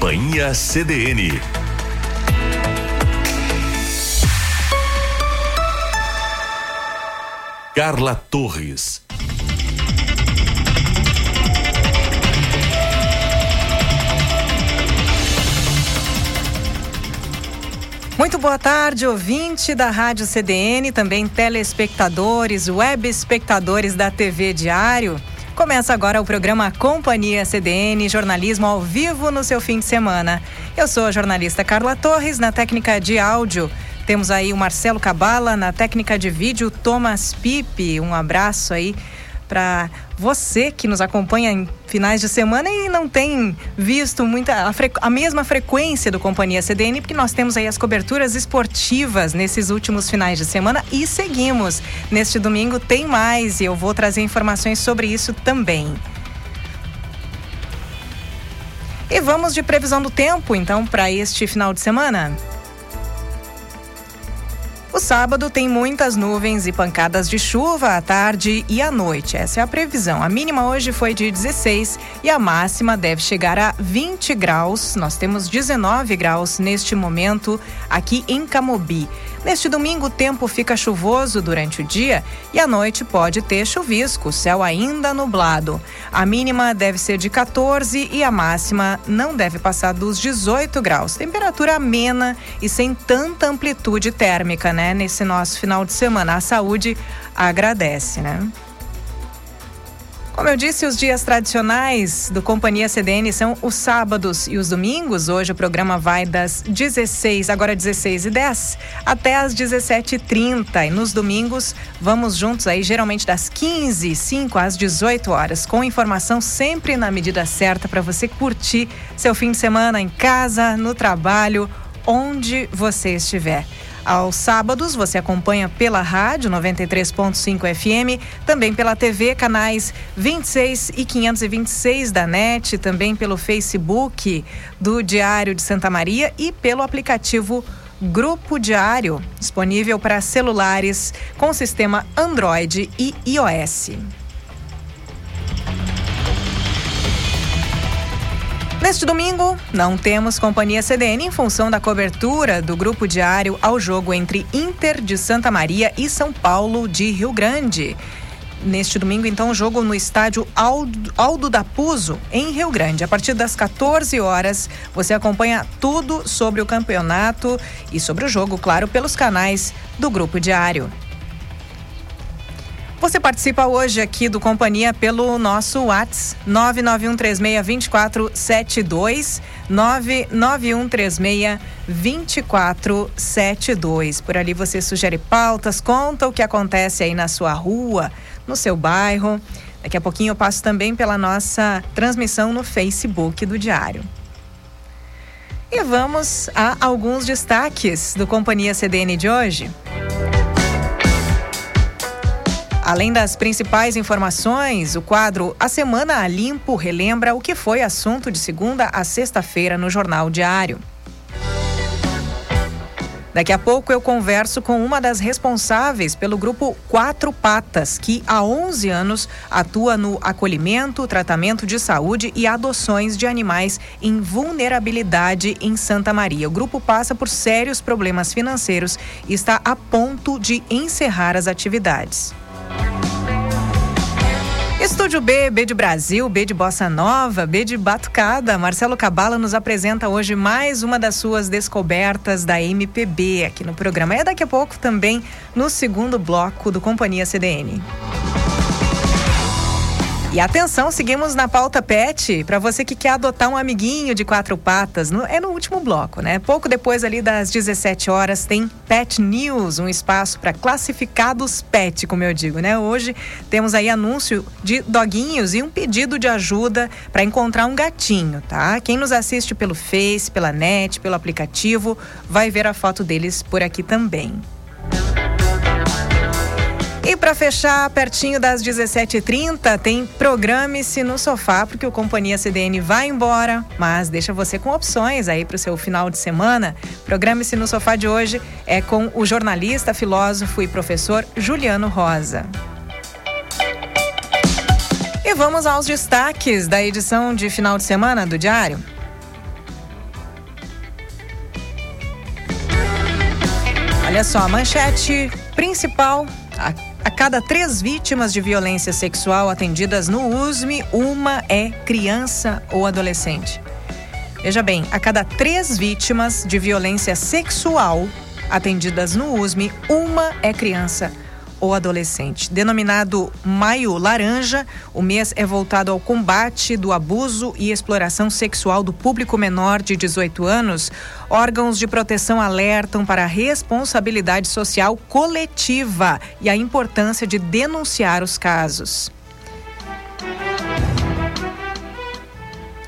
Companhia CDN. Carla Torres. Muito boa tarde, ouvinte da Rádio CDN, também telespectadores, web espectadores da TV Diário. Começa agora o programa Companhia CDN, jornalismo ao vivo no seu fim de semana. Eu sou a jornalista Carla Torres, na técnica de áudio. Temos aí o Marcelo Cabala, na técnica de vídeo, Thomas Pipe. Um abraço aí para você que nos acompanha em finais de semana e não tem visto muita a, a, mesma frequência do Companhia CDN, porque nós temos aí as coberturas esportivas nesses últimos finais de semana e seguimos. Neste domingo tem mais e eu vou trazer informações sobre isso também. E vamos de previsão do tempo, então, para este final de semana. O sábado tem muitas nuvens e pancadas de chuva à tarde e à noite. Essa é a previsão. A mínima hoje foi de 16 e a máxima deve chegar a 20 graus. Nós temos 19 graus neste momento aqui em Camobi. Neste domingo, o tempo fica chuvoso durante o dia e à noite pode ter chuvisco, céu ainda nublado. A mínima deve ser de 14 e a máxima não deve passar dos 18 graus. Temperatura amena e sem tanta amplitude térmica, né? Nesse nosso final de semana. A saúde agradece, né? Como eu disse, os dias tradicionais do Companhia CDN são os sábados e os domingos. Hoje o programa vai das 16, agora 16 e 10, até as 17h30. E nos domingos vamos juntos aí, geralmente das 15 5 às 18 horas, com informação sempre na medida certa para você curtir seu fim de semana em casa, no trabalho, onde você estiver. Aos sábados, você acompanha pela rádio 93.5 FM, também pela TV, canais 26 e 526 da NET, também pelo Facebook do Diário de Santa Maria e pelo aplicativo Grupo Diário, disponível para celulares com sistema Android e iOS. Neste domingo, não temos companhia CDN em função da cobertura do grupo diário ao jogo entre Inter de Santa Maria e São Paulo de Rio Grande. Neste domingo, então, jogo no estádio Aldo, Aldo da Puzo, em Rio Grande. A partir das 14 horas, você acompanha tudo sobre o campeonato e sobre o jogo, claro, pelos canais do Grupo Diário. Você participa hoje aqui do Companhia pelo nosso WhatsApp 991362472 991362472. Por ali você sugere pautas, conta o que acontece aí na sua rua, no seu bairro. Daqui a pouquinho eu passo também pela nossa transmissão no Facebook do Diário. E vamos a alguns destaques do Companhia CDN de hoje. Além das principais informações, o quadro A Semana a Limpo relembra o que foi assunto de segunda a sexta-feira no Jornal Diário. Daqui a pouco eu converso com uma das responsáveis pelo grupo Quatro Patas, que há 11 anos atua no acolhimento, tratamento de saúde e adoções de animais em vulnerabilidade em Santa Maria. O grupo passa por sérios problemas financeiros e está a ponto de encerrar as atividades. Estúdio B, B de Brasil, B de Bossa Nova, B de Batucada. Marcelo Cabala nos apresenta hoje mais uma das suas descobertas da MPB aqui no programa. É daqui a pouco também no segundo bloco do Companhia CDN. E atenção, seguimos na pauta pet para você que quer adotar um amiguinho de quatro patas. No, é no último bloco, né? Pouco depois ali das 17 horas tem Pet News, um espaço para classificados pet, como eu digo, né? Hoje temos aí anúncio de doguinhos e um pedido de ajuda para encontrar um gatinho, tá? Quem nos assiste pelo Face, pela net, pelo aplicativo, vai ver a foto deles por aqui também. E para fechar, pertinho das 17h30, tem Programe-se no Sofá, porque o Companhia CDN vai embora, mas deixa você com opções aí para o seu final de semana. Programe-se no Sofá de hoje é com o jornalista, filósofo e professor Juliano Rosa. E vamos aos destaques da edição de final de semana do Diário. Olha só, a manchete principal a, cada três vítimas de violência sexual atendidas no USME, uma é criança ou adolescente. Veja bem, a cada três vítimas de violência sexual atendidas no USME, uma é criança ou adolescente. Denominado Maio Laranja, o mês é voltado ao combate do abuso e exploração sexual do público menor de 18 anos. Órgãos de proteção alertam para a responsabilidade social coletiva e a importância de denunciar os casos.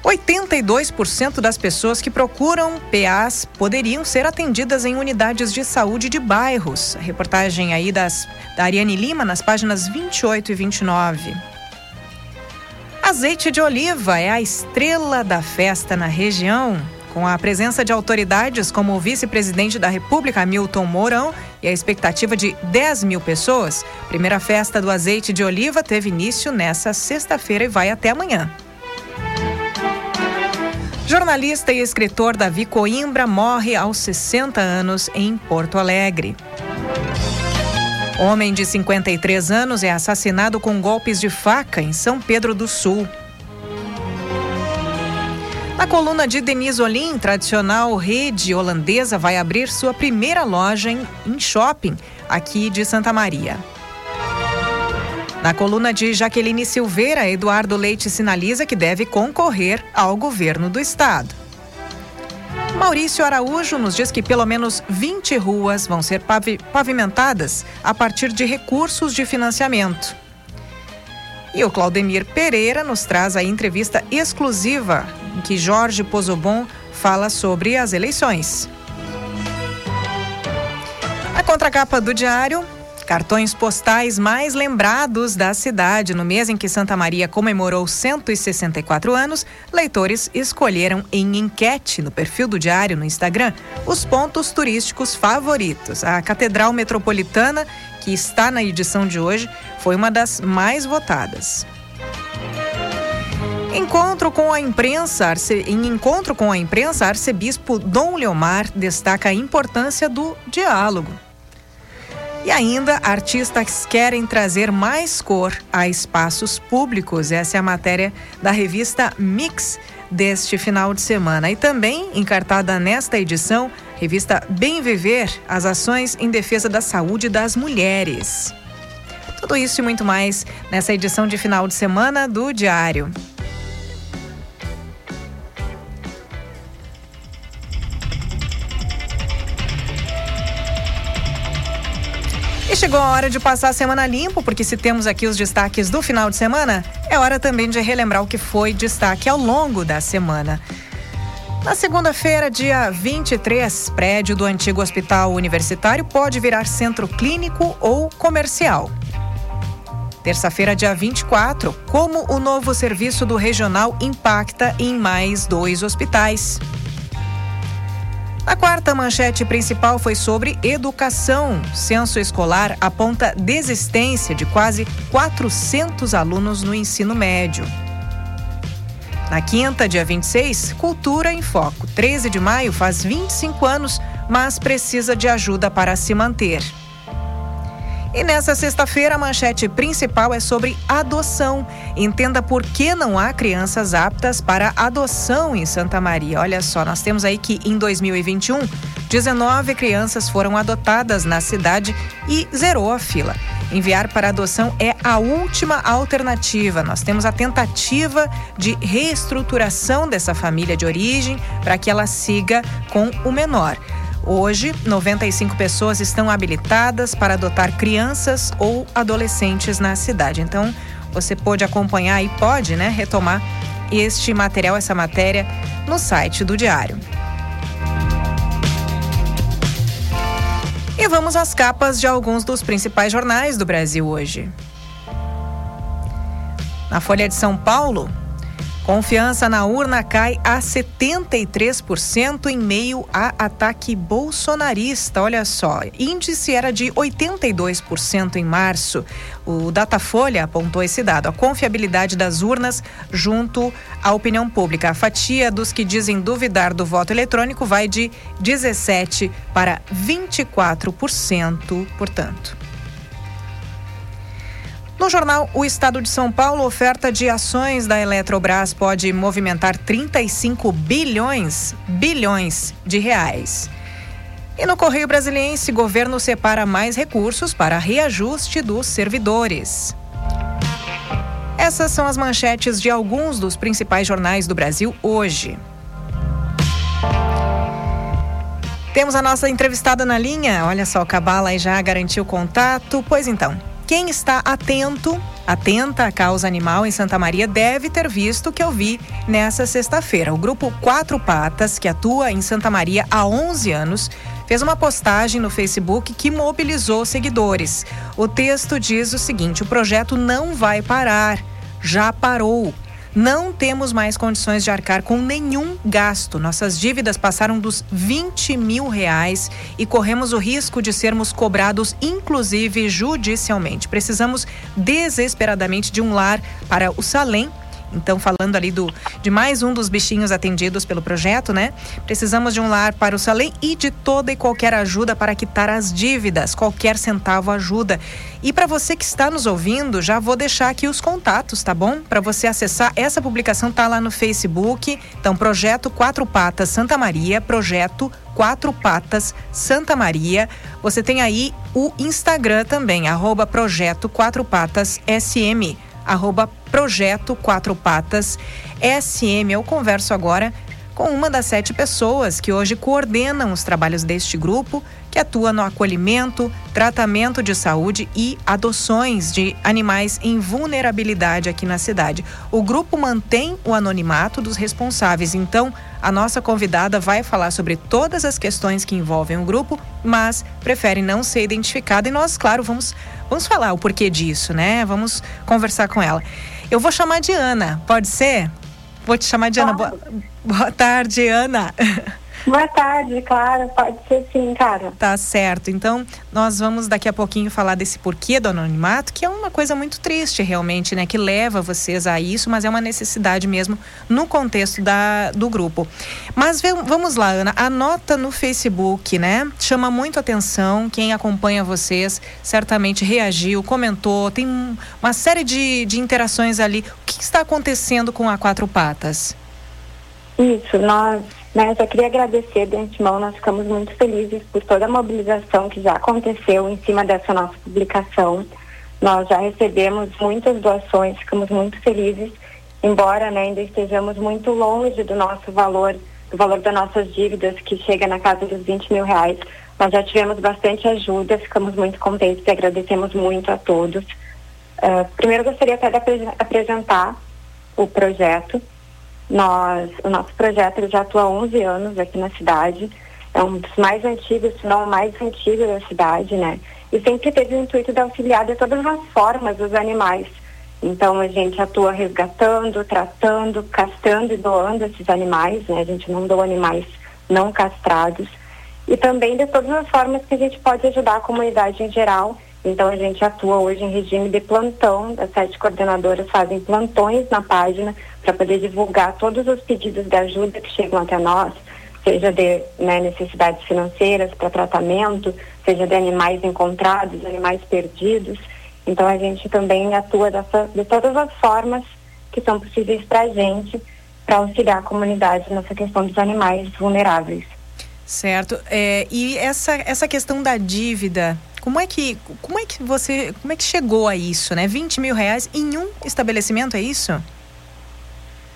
82% das pessoas que procuram PAs poderiam ser atendidas em unidades de saúde de bairros. A reportagem aí das, da Ariane Lima nas páginas 28 e 29. Azeite de oliva é a estrela da festa na região. Com a presença de autoridades como o vice-presidente da República, Milton Mourão, e a expectativa de 10 mil pessoas, a primeira festa do azeite de oliva teve início nesta sexta-feira e vai até amanhã. Jornalista e escritor Davi Coimbra morre aos 60 anos em Porto Alegre. Homem de 53 anos é assassinado com golpes de faca em São Pedro do Sul. Na coluna de Denise Olim, tradicional rede holandesa vai abrir sua primeira loja em shopping aqui de Santa Maria. Na coluna de Jaqueline Silveira, Eduardo Leite sinaliza que deve concorrer ao governo do estado. Maurício Araújo nos diz que pelo menos 20 ruas vão ser pavimentadas a partir de recursos de financiamento. E o Claudemir Pereira nos traz a entrevista exclusiva em que Jorge Pozobon fala sobre as eleições. A contracapa do diário Cartões postais mais lembrados da cidade. No mês em que Santa Maria comemorou 164 anos, leitores escolheram em enquete no perfil do Diário no Instagram os pontos turísticos favoritos. A Catedral Metropolitana, que está na edição de hoje, foi uma das mais votadas. Encontro com a imprensa, em encontro com a imprensa, arcebispo Dom Leomar destaca a importância do diálogo. E ainda, artistas querem trazer mais cor a espaços públicos. Essa é a matéria da revista Mix deste final de semana. E também, encartada nesta edição, revista Bem Viver, as ações em defesa da saúde das mulheres. Tudo isso e muito mais nessa edição de final de semana do Diário. Chegou a hora de passar a semana limpo, porque se temos aqui os destaques do final de semana, é hora também de relembrar o que foi destaque ao longo da semana. Na segunda-feira, dia 23, prédio do antigo hospital universitário pode virar centro clínico ou comercial. Terça-feira, dia 24, como o novo serviço do regional impacta em mais dois hospitais. A quarta manchete principal foi sobre educação. Censo escolar aponta desistência de quase 400 alunos no ensino médio. Na quinta, dia 26, Cultura em Foco. 13 de maio faz 25 anos, mas precisa de ajuda para se manter. E nessa sexta-feira, a manchete principal é sobre adoção. Entenda por que não há crianças aptas para adoção em Santa Maria. Olha só, nós temos aí que em 2021, 19 crianças foram adotadas na cidade e zerou a fila. Enviar para adoção é a última alternativa. Nós temos a tentativa de reestruturação dessa família de origem para que ela siga com o menor. Hoje, 95 pessoas estão habilitadas para adotar crianças ou adolescentes na cidade. Então, você pode acompanhar e pode, né, retomar este material, essa matéria no site do Diário. E vamos às capas de alguns dos principais jornais do Brasil hoje. Na Folha de São Paulo, Confiança na urna cai a 73% em meio a ataque bolsonarista. Olha só, índice era de 82% em março. O Datafolha apontou esse dado. A confiabilidade das urnas junto à opinião pública. A fatia dos que dizem duvidar do voto eletrônico vai de 17 para 24%, portanto. No jornal O Estado de São Paulo, oferta de ações da Eletrobras pode movimentar 35 bilhões, bilhões de reais. E no Correio Brasiliense, governo separa mais recursos para reajuste dos servidores. Essas são as manchetes de alguns dos principais jornais do Brasil hoje. Temos a nossa entrevistada na linha. Olha só, o Cabala já garantiu contato. Pois então, quem está atento, atenta à causa animal em Santa Maria deve ter visto o que eu vi nessa sexta-feira. O grupo Quatro Patas, que atua em Santa Maria há 11 anos, fez uma postagem no Facebook que mobilizou seguidores. O texto diz o seguinte: o projeto não vai parar, já parou. Não temos mais condições de arcar com nenhum gasto. Nossas dívidas passaram dos 20 mil reais e corremos o risco de sermos cobrados, inclusive judicialmente. Precisamos desesperadamente de um lar para o Salem então, falando ali do, de mais um dos bichinhos atendidos pelo projeto, né? Precisamos de um lar para o Salem e de toda e qualquer ajuda para quitar as dívidas. Qualquer centavo ajuda. E para você que está nos ouvindo, já vou deixar aqui os contatos, tá bom? Para você acessar, essa publicação tá lá no Facebook. Então, Projeto Quatro Patas Santa Maria, Projeto Quatro Patas Santa Maria. Você tem aí o Instagram também, arroba Projeto Quatro Patas SM arroba Projeto Quatro Patas SM. Eu converso agora com uma das sete pessoas que hoje coordenam os trabalhos deste grupo, que atua no acolhimento, tratamento de saúde e adoções de animais em vulnerabilidade aqui na cidade. O grupo mantém o anonimato dos responsáveis, então a nossa convidada vai falar sobre todas as questões que envolvem o grupo, mas prefere não ser identificada e nós, claro, vamos, vamos falar o porquê disso, né? Vamos conversar com ela. Eu vou chamar de Ana, pode ser? Vou te chamar de Ana. Boa, boa tarde, Ana. Boa tarde, claro, pode ser sim, cara. Tá certo. Então, nós vamos daqui a pouquinho falar desse porquê do anonimato, que é uma coisa muito triste realmente, né? Que leva vocês a isso, mas é uma necessidade mesmo no contexto da, do grupo. Mas vamos lá, Ana. A nota no Facebook, né? Chama muito atenção. Quem acompanha vocês certamente reagiu, comentou, tem uma série de, de interações ali. O que está acontecendo com a Quatro Patas? Isso, nós né, só queria agradecer de antemão, nós ficamos muito felizes por toda a mobilização que já aconteceu em cima dessa nossa publicação. Nós já recebemos muitas doações, ficamos muito felizes, embora né, ainda estejamos muito longe do nosso valor, do valor das nossas dívidas, que chega na casa dos 20 mil reais. Nós já tivemos bastante ajuda, ficamos muito contentes e agradecemos muito a todos. Uh, primeiro gostaria até de ap apresentar o projeto. Nós, o nosso projeto já atua há 11 anos aqui na cidade. É um dos mais antigos, se não o mais antigo da cidade, né? E sempre teve o intuito de auxiliar de todas as formas os animais. Então a gente atua resgatando, tratando, castrando e doando esses animais, né? A gente não doa animais não castrados. E também de todas as formas que a gente pode ajudar a comunidade em geral então a gente atua hoje em regime de plantão, as sete coordenadoras fazem plantões na página para poder divulgar todos os pedidos de ajuda que chegam até nós, seja de né, necessidades financeiras para tratamento, seja de animais encontrados, animais perdidos. Então a gente também atua dessa, de todas as formas que são possíveis para a gente para auxiliar a comunidade nessa questão dos animais vulneráveis. Certo. É, e essa, essa questão da dívida como é que, como é que você, como é que chegou a isso, né? 20 mil reais em um estabelecimento, é isso?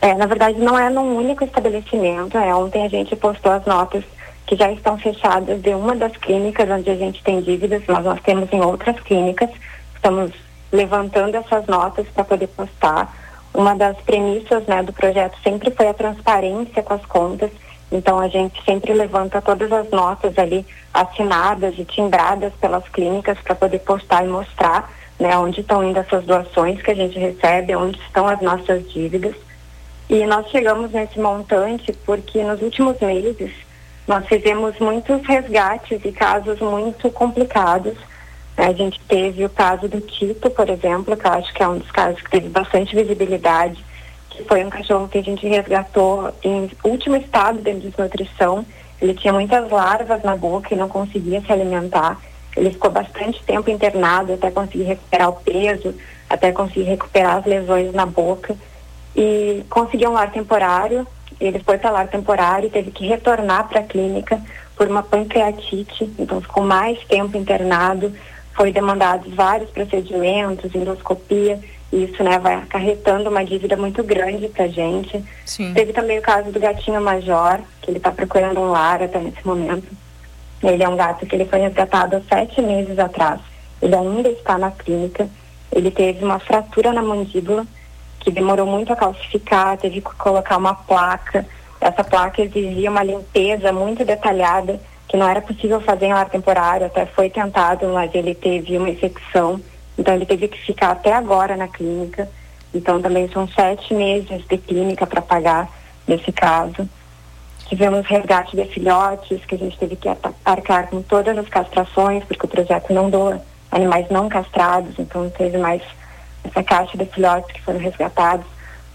É, na verdade não é num único estabelecimento. É, ontem a gente postou as notas que já estão fechadas de uma das clínicas onde a gente tem dívidas, mas nós temos em outras clínicas. Estamos levantando essas notas para poder postar. Uma das premissas né, do projeto sempre foi a transparência com as contas então a gente sempre levanta todas as notas ali assinadas e timbradas pelas clínicas para poder postar e mostrar né, onde estão indo essas doações que a gente recebe, onde estão as nossas dívidas. E nós chegamos nesse montante porque nos últimos meses nós fizemos muitos resgates e casos muito complicados. A gente teve o caso do Tito, por exemplo, que eu acho que é um dos casos que teve bastante visibilidade, que foi um cachorro que a gente resgatou em último estado de desnutrição. Ele tinha muitas larvas na boca e não conseguia se alimentar. Ele ficou bastante tempo internado até conseguir recuperar o peso, até conseguir recuperar as lesões na boca. E conseguiu um lar temporário. Ele foi para lar temporário e teve que retornar para a clínica por uma pancreatite. Então ficou mais tempo internado. Foi demandados vários procedimentos, endoscopia. E isso né, vai acarretando uma dívida muito grande para a gente. Sim. Teve também o caso do gatinho major, que ele está procurando um lar até nesse momento ele é um gato que ele foi resgatado há sete meses atrás. Ele ainda está na clínica. Ele teve uma fratura na mandíbula que demorou muito a calcificar, teve que colocar uma placa. Essa placa exigia uma limpeza muito detalhada que não era possível fazer em lar temporário, até foi tentado, mas ele teve uma infecção, então ele teve que ficar até agora na clínica. Então também são sete meses de clínica para pagar nesse caso. Tivemos resgate de filhotes, que a gente teve que arcar com todas as castrações, porque o projeto não doa animais não castrados, então teve mais essa caixa de filhotes que foram resgatados,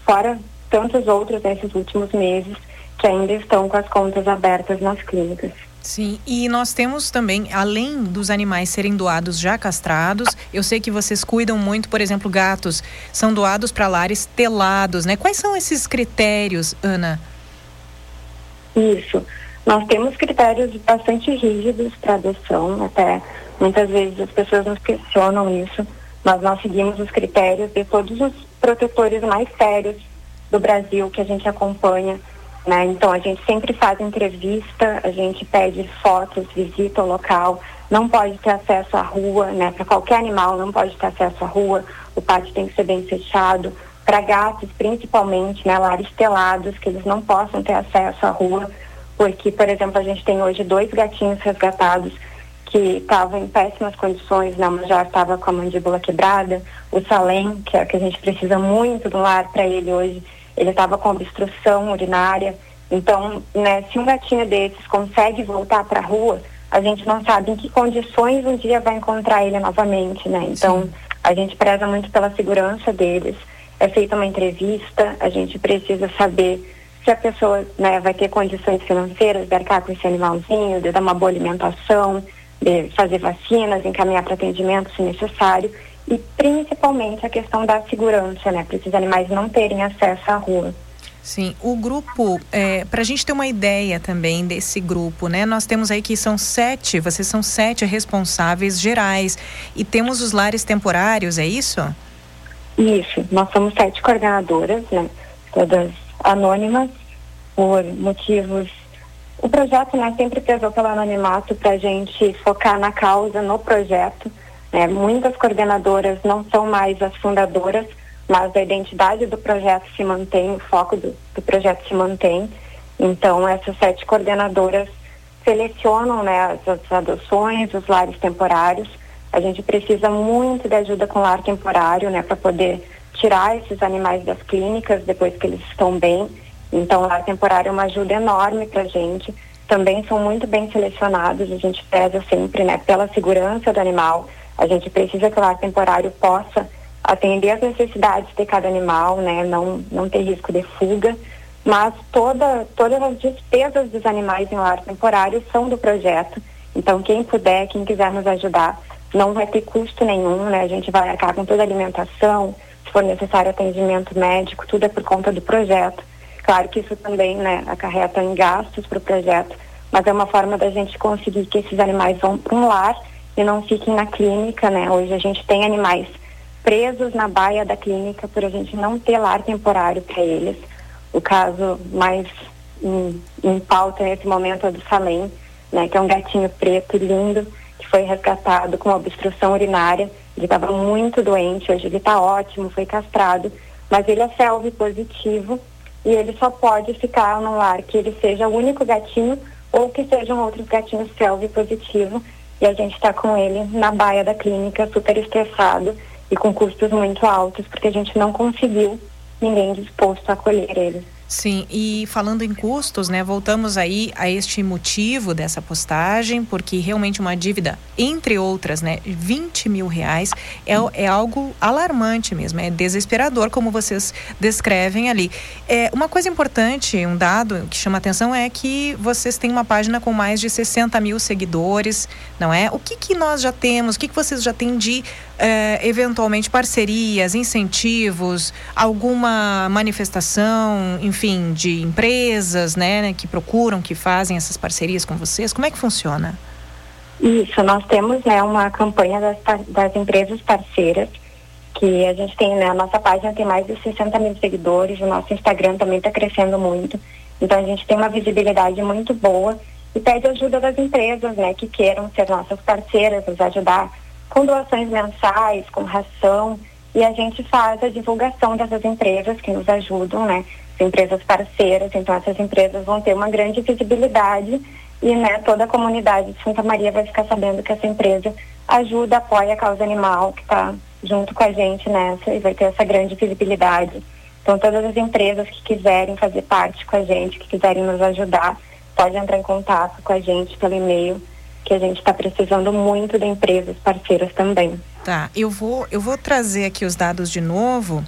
fora tantos outros nesses últimos meses que ainda estão com as contas abertas nas clínicas. Sim, e nós temos também, além dos animais serem doados já castrados, eu sei que vocês cuidam muito, por exemplo, gatos são doados para lares telados, né? Quais são esses critérios, Ana? Isso. Nós temos critérios bastante rígidos para adoção, até muitas vezes as pessoas nos questionam isso, mas nós seguimos os critérios de todos os protetores mais sérios do Brasil que a gente acompanha. Né? Então a gente sempre faz entrevista, a gente pede fotos, visita o local, não pode ter acesso à rua, né? Para qualquer animal não pode ter acesso à rua, o pátio tem que ser bem fechado, para gatos, principalmente, né, lares telados, que eles não possam ter acesso à rua, porque, por exemplo, a gente tem hoje dois gatinhos resgatados que estavam em péssimas condições, né, uma já estava com a mandíbula quebrada, o Salem, que é que a gente precisa muito do lar para ele hoje, ele estava com obstrução urinária, então, né, se um gatinho desses consegue voltar para a rua, a gente não sabe em que condições um dia vai encontrar ele novamente, né? Então, Sim. a gente preza muito pela segurança deles é feita uma entrevista, a gente precisa saber se a pessoa né, vai ter condições financeiras de arcar com esse animalzinho, de dar uma boa alimentação, de fazer vacinas, encaminhar para atendimento se necessário e principalmente a questão da segurança, né, para esses animais não terem acesso à rua. Sim, o grupo, é, para a gente ter uma ideia também desse grupo, né? Nós temos aí que são sete, vocês são sete responsáveis gerais e temos os lares temporários, é isso? Isso, nós somos sete coordenadoras, né? Todas anônimas, por motivos. O projeto né, sempre pesou pelo anonimato para a gente focar na causa, no projeto. Né? Muitas coordenadoras não são mais as fundadoras, mas a identidade do projeto se mantém, o foco do, do projeto se mantém. Então, essas sete coordenadoras selecionam né, as, as adoções, os lares temporários a gente precisa muito de ajuda com lar temporário, né, para poder tirar esses animais das clínicas depois que eles estão bem. Então, lar temporário é uma ajuda enorme para a gente. Também são muito bem selecionados, a gente pesa sempre, né, pela segurança do animal. A gente precisa que o lar temporário possa atender as necessidades de cada animal, né, não, não ter risco de fuga. Mas toda, todas as despesas dos animais em lar temporário são do projeto. Então, quem puder, quem quiser nos ajudar, não vai ter custo nenhum, né? A gente vai arcar com toda a alimentação, se for necessário atendimento médico, tudo é por conta do projeto. Claro que isso também, né, acarreta em gastos para o projeto, mas é uma forma da gente conseguir que esses animais vão para um lar e não fiquem na clínica, né? Hoje a gente tem animais presos na baia da clínica por a gente não ter lar temporário para eles. O caso mais em, em pauta nesse momento é do Salem, né, que é um gatinho preto lindo que foi resgatado com obstrução urinária. Ele estava muito doente, hoje ele está ótimo, foi castrado, mas ele é selve positivo e ele só pode ficar no lar que ele seja o único gatinho ou que sejam outros gatinhos selve positivo. E a gente está com ele na baia da clínica, super estressado e com custos muito altos, porque a gente não conseguiu ninguém disposto a acolher eles. Sim, e falando em custos, né, voltamos aí a este motivo dessa postagem, porque realmente uma dívida, entre outras, né, 20 mil reais, é, é algo alarmante mesmo, é desesperador, como vocês descrevem ali. É, uma coisa importante, um dado que chama atenção é que vocês têm uma página com mais de 60 mil seguidores, não é? O que, que nós já temos, o que, que vocês já têm de é, eventualmente parcerias, incentivos, alguma manifestação, enfim, de empresas, né, que procuram, que fazem essas parcerias com vocês? Como é que funciona? Isso, nós temos né, uma campanha das, das empresas parceiras, que a gente tem, né, a nossa página tem mais de 60 mil seguidores, o nosso Instagram também está crescendo muito, então a gente tem uma visibilidade muito boa e pede ajuda das empresas, né, que queiram ser nossas parceiras, nos ajudar com doações mensais, com ração, e a gente faz a divulgação dessas empresas que nos ajudam, né? As empresas parceiras, então essas empresas vão ter uma grande visibilidade e né, toda a comunidade de Santa Maria vai ficar sabendo que essa empresa ajuda, apoia a causa animal, que está junto com a gente nessa e vai ter essa grande visibilidade. Então todas as empresas que quiserem fazer parte com a gente, que quiserem nos ajudar, podem entrar em contato com a gente pelo e-mail que a gente está precisando muito de empresas parceiras também. Tá, eu vou, eu vou trazer aqui os dados de novo.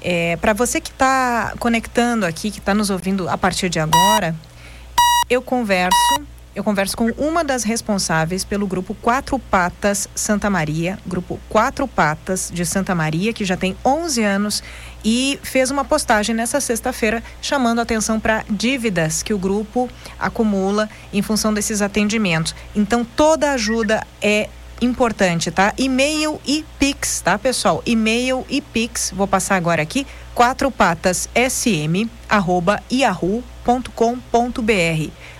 É, Para você que está conectando aqui, que está nos ouvindo a partir de agora, eu converso eu converso com uma das responsáveis pelo grupo Quatro Patas Santa Maria, grupo Quatro Patas de Santa Maria, que já tem 11 anos e fez uma postagem nessa sexta-feira chamando atenção para dívidas que o grupo acumula em função desses atendimentos. Então, toda ajuda é importante, tá? E-mail e Pix, tá, pessoal? E-mail e Pix, vou passar agora aqui, quatro patas sm, arroba yahoo.com.br.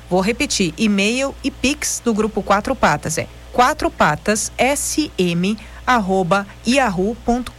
Vou repetir, e-mail e Pix do grupo Quatro Patas, é quatro patas sm, arroba yahoo.com.br.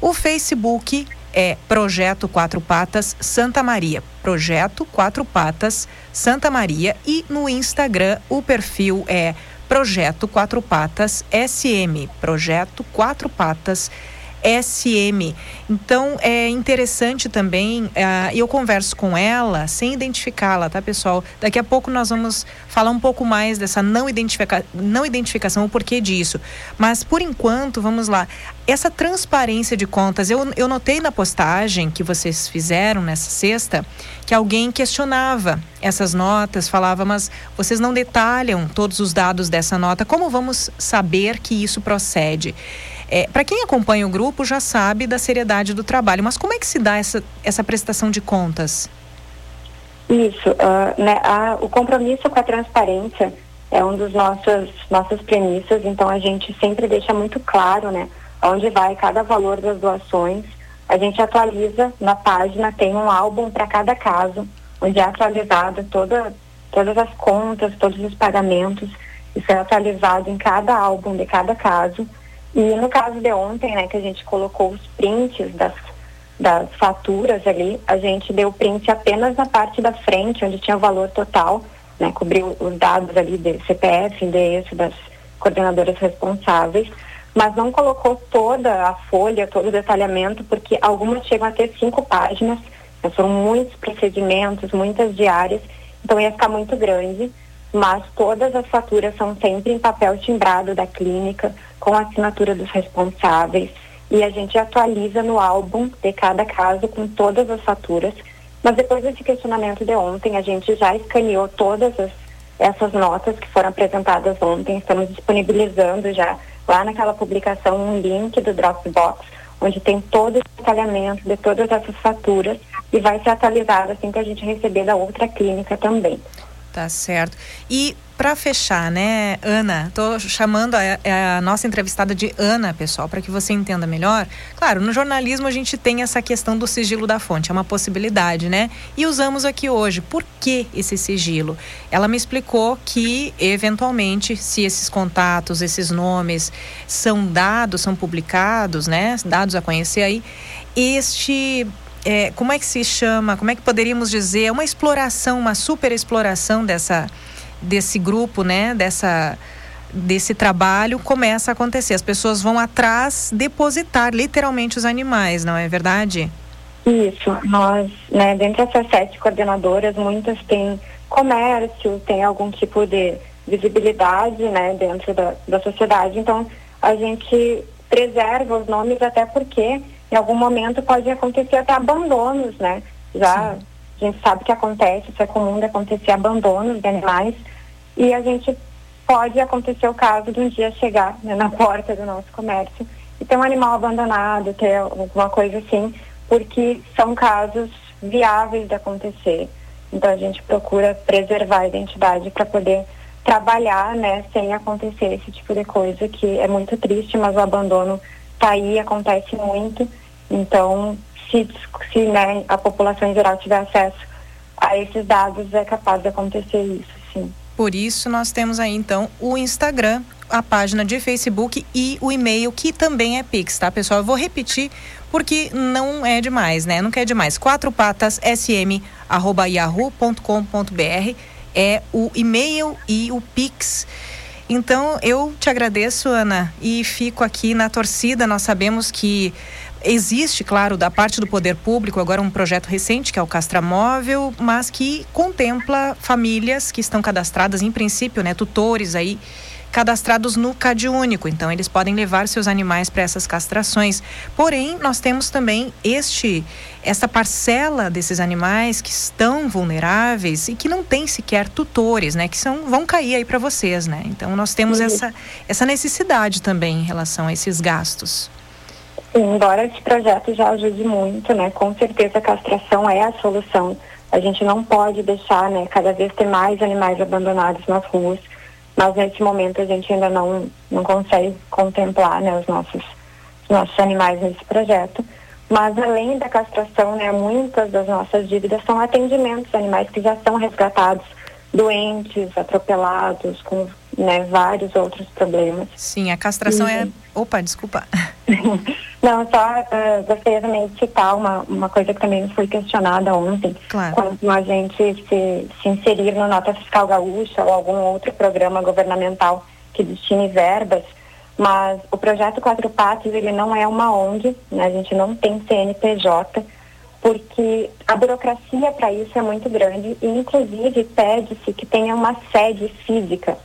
O Facebook é Projeto Quatro Patas Santa Maria. Projeto Quatro Patas Santa Maria. E no Instagram o perfil é Projeto Quatro Patas SM. Projeto Quatro Patas SM. SM. Então é interessante também, uh, eu converso com ela sem identificá-la, tá, pessoal? Daqui a pouco nós vamos falar um pouco mais dessa não, identifica não identificação, o porquê disso. Mas por enquanto, vamos lá. Essa transparência de contas, eu, eu notei na postagem que vocês fizeram nessa sexta que alguém questionava essas notas, falava, mas vocês não detalham todos os dados dessa nota, como vamos saber que isso procede? É, Para quem acompanha o grupo já sabe da seriedade do trabalho, mas como é que se dá essa, essa prestação de contas? Isso, uh, né, a, o compromisso com a transparência é um dos nossos nossas premissas, então a gente sempre deixa muito claro, né, onde vai cada valor das doações. A gente atualiza na página, tem um álbum para cada caso, onde é atualizada toda, todas as contas, todos os pagamentos. Isso é atualizado em cada álbum de cada caso. E no caso de ontem, né, que a gente colocou os prints das, das faturas ali, a gente deu print apenas na parte da frente, onde tinha o valor total, né, cobriu os dados ali de CPF, endereço das coordenadoras responsáveis, mas não colocou toda a folha, todo o detalhamento, porque algumas chegam a ter cinco páginas, né, foram muitos procedimentos, muitas diárias, então ia ficar muito grande mas todas as faturas são sempre em papel timbrado da clínica, com a assinatura dos responsáveis, e a gente atualiza no álbum de cada caso com todas as faturas. Mas depois desse questionamento de ontem, a gente já escaneou todas as, essas notas que foram apresentadas ontem, estamos disponibilizando já lá naquela publicação um link do Dropbox, onde tem todo o detalhamento de todas essas faturas e vai ser atualizado assim que a gente receber da outra clínica também. Tá certo. E para fechar, né, Ana, tô chamando a, a nossa entrevistada de Ana, pessoal, para que você entenda melhor. Claro, no jornalismo a gente tem essa questão do sigilo da fonte, é uma possibilidade, né? E usamos aqui hoje. Por que esse sigilo? Ela me explicou que, eventualmente, se esses contatos, esses nomes são dados, são publicados, né, dados a conhecer aí, este é, como é que se chama, como é que poderíamos dizer, é uma exploração, uma super exploração dessa, desse grupo, né, dessa, desse trabalho começa a acontecer. As pessoas vão atrás depositar literalmente os animais, não é verdade? Isso, nós, né, dentre essas sete coordenadoras, muitas têm comércio, têm algum tipo de visibilidade, né, dentro da, da sociedade. Então, a gente preserva os nomes até porque em algum momento pode acontecer até abandonos, né? Já Sim. a gente sabe que acontece, isso é comum de acontecer abandonos de animais e a gente pode acontecer o caso de um dia chegar né, na porta do nosso comércio e ter um animal abandonado, ter alguma coisa assim, porque são casos viáveis de acontecer. Então a gente procura preservar a identidade para poder trabalhar, né, sem acontecer esse tipo de coisa que é muito triste, mas o abandono tá aí, acontece muito. Então, se, se né, a população em geral tiver acesso a esses dados, é capaz de acontecer isso, sim. Por isso, nós temos aí então o Instagram, a página de Facebook e o e-mail, que também é Pix, tá, pessoal? Eu vou repetir porque não é demais, né? Não quer demais. Quatro patas sm arroba yahoo.com.br é o e-mail e o Pix. Então, eu te agradeço, Ana, e fico aqui na torcida. Nós sabemos que Existe, claro, da parte do poder público agora um projeto recente que é o Castramóvel, mas que contempla famílias que estão cadastradas, em princípio, né, tutores aí cadastrados no CAD único, então eles podem levar seus animais para essas castrações. Porém, nós temos também este esta parcela desses animais que estão vulneráveis e que não tem sequer tutores, né, que são vão cair aí para vocês, né? Então nós temos essa essa necessidade também em relação a esses gastos. Sim, embora esse projeto já ajude muito, né? Com certeza a castração é a solução. A gente não pode deixar, né, cada vez ter mais animais abandonados nas ruas, mas nesse momento a gente ainda não, não consegue contemplar, né, os nossos, os nossos animais nesse projeto. Mas além da castração, né, muitas das nossas dívidas são atendimentos animais que já são resgatados doentes, atropelados, com né, vários outros problemas. Sim, a castração e... é. Opa, desculpa. Não, só uh, gostaria também de citar uma, uma coisa que também foi questionada ontem. Claro. Quando a gente se, se inserir no Nota Fiscal Gaúcha ou algum outro programa governamental que destine verbas, mas o projeto Quatro Patos, ele não é uma ONG, né? a gente não tem CNPJ, porque a burocracia para isso é muito grande e, inclusive, pede-se que tenha uma sede física.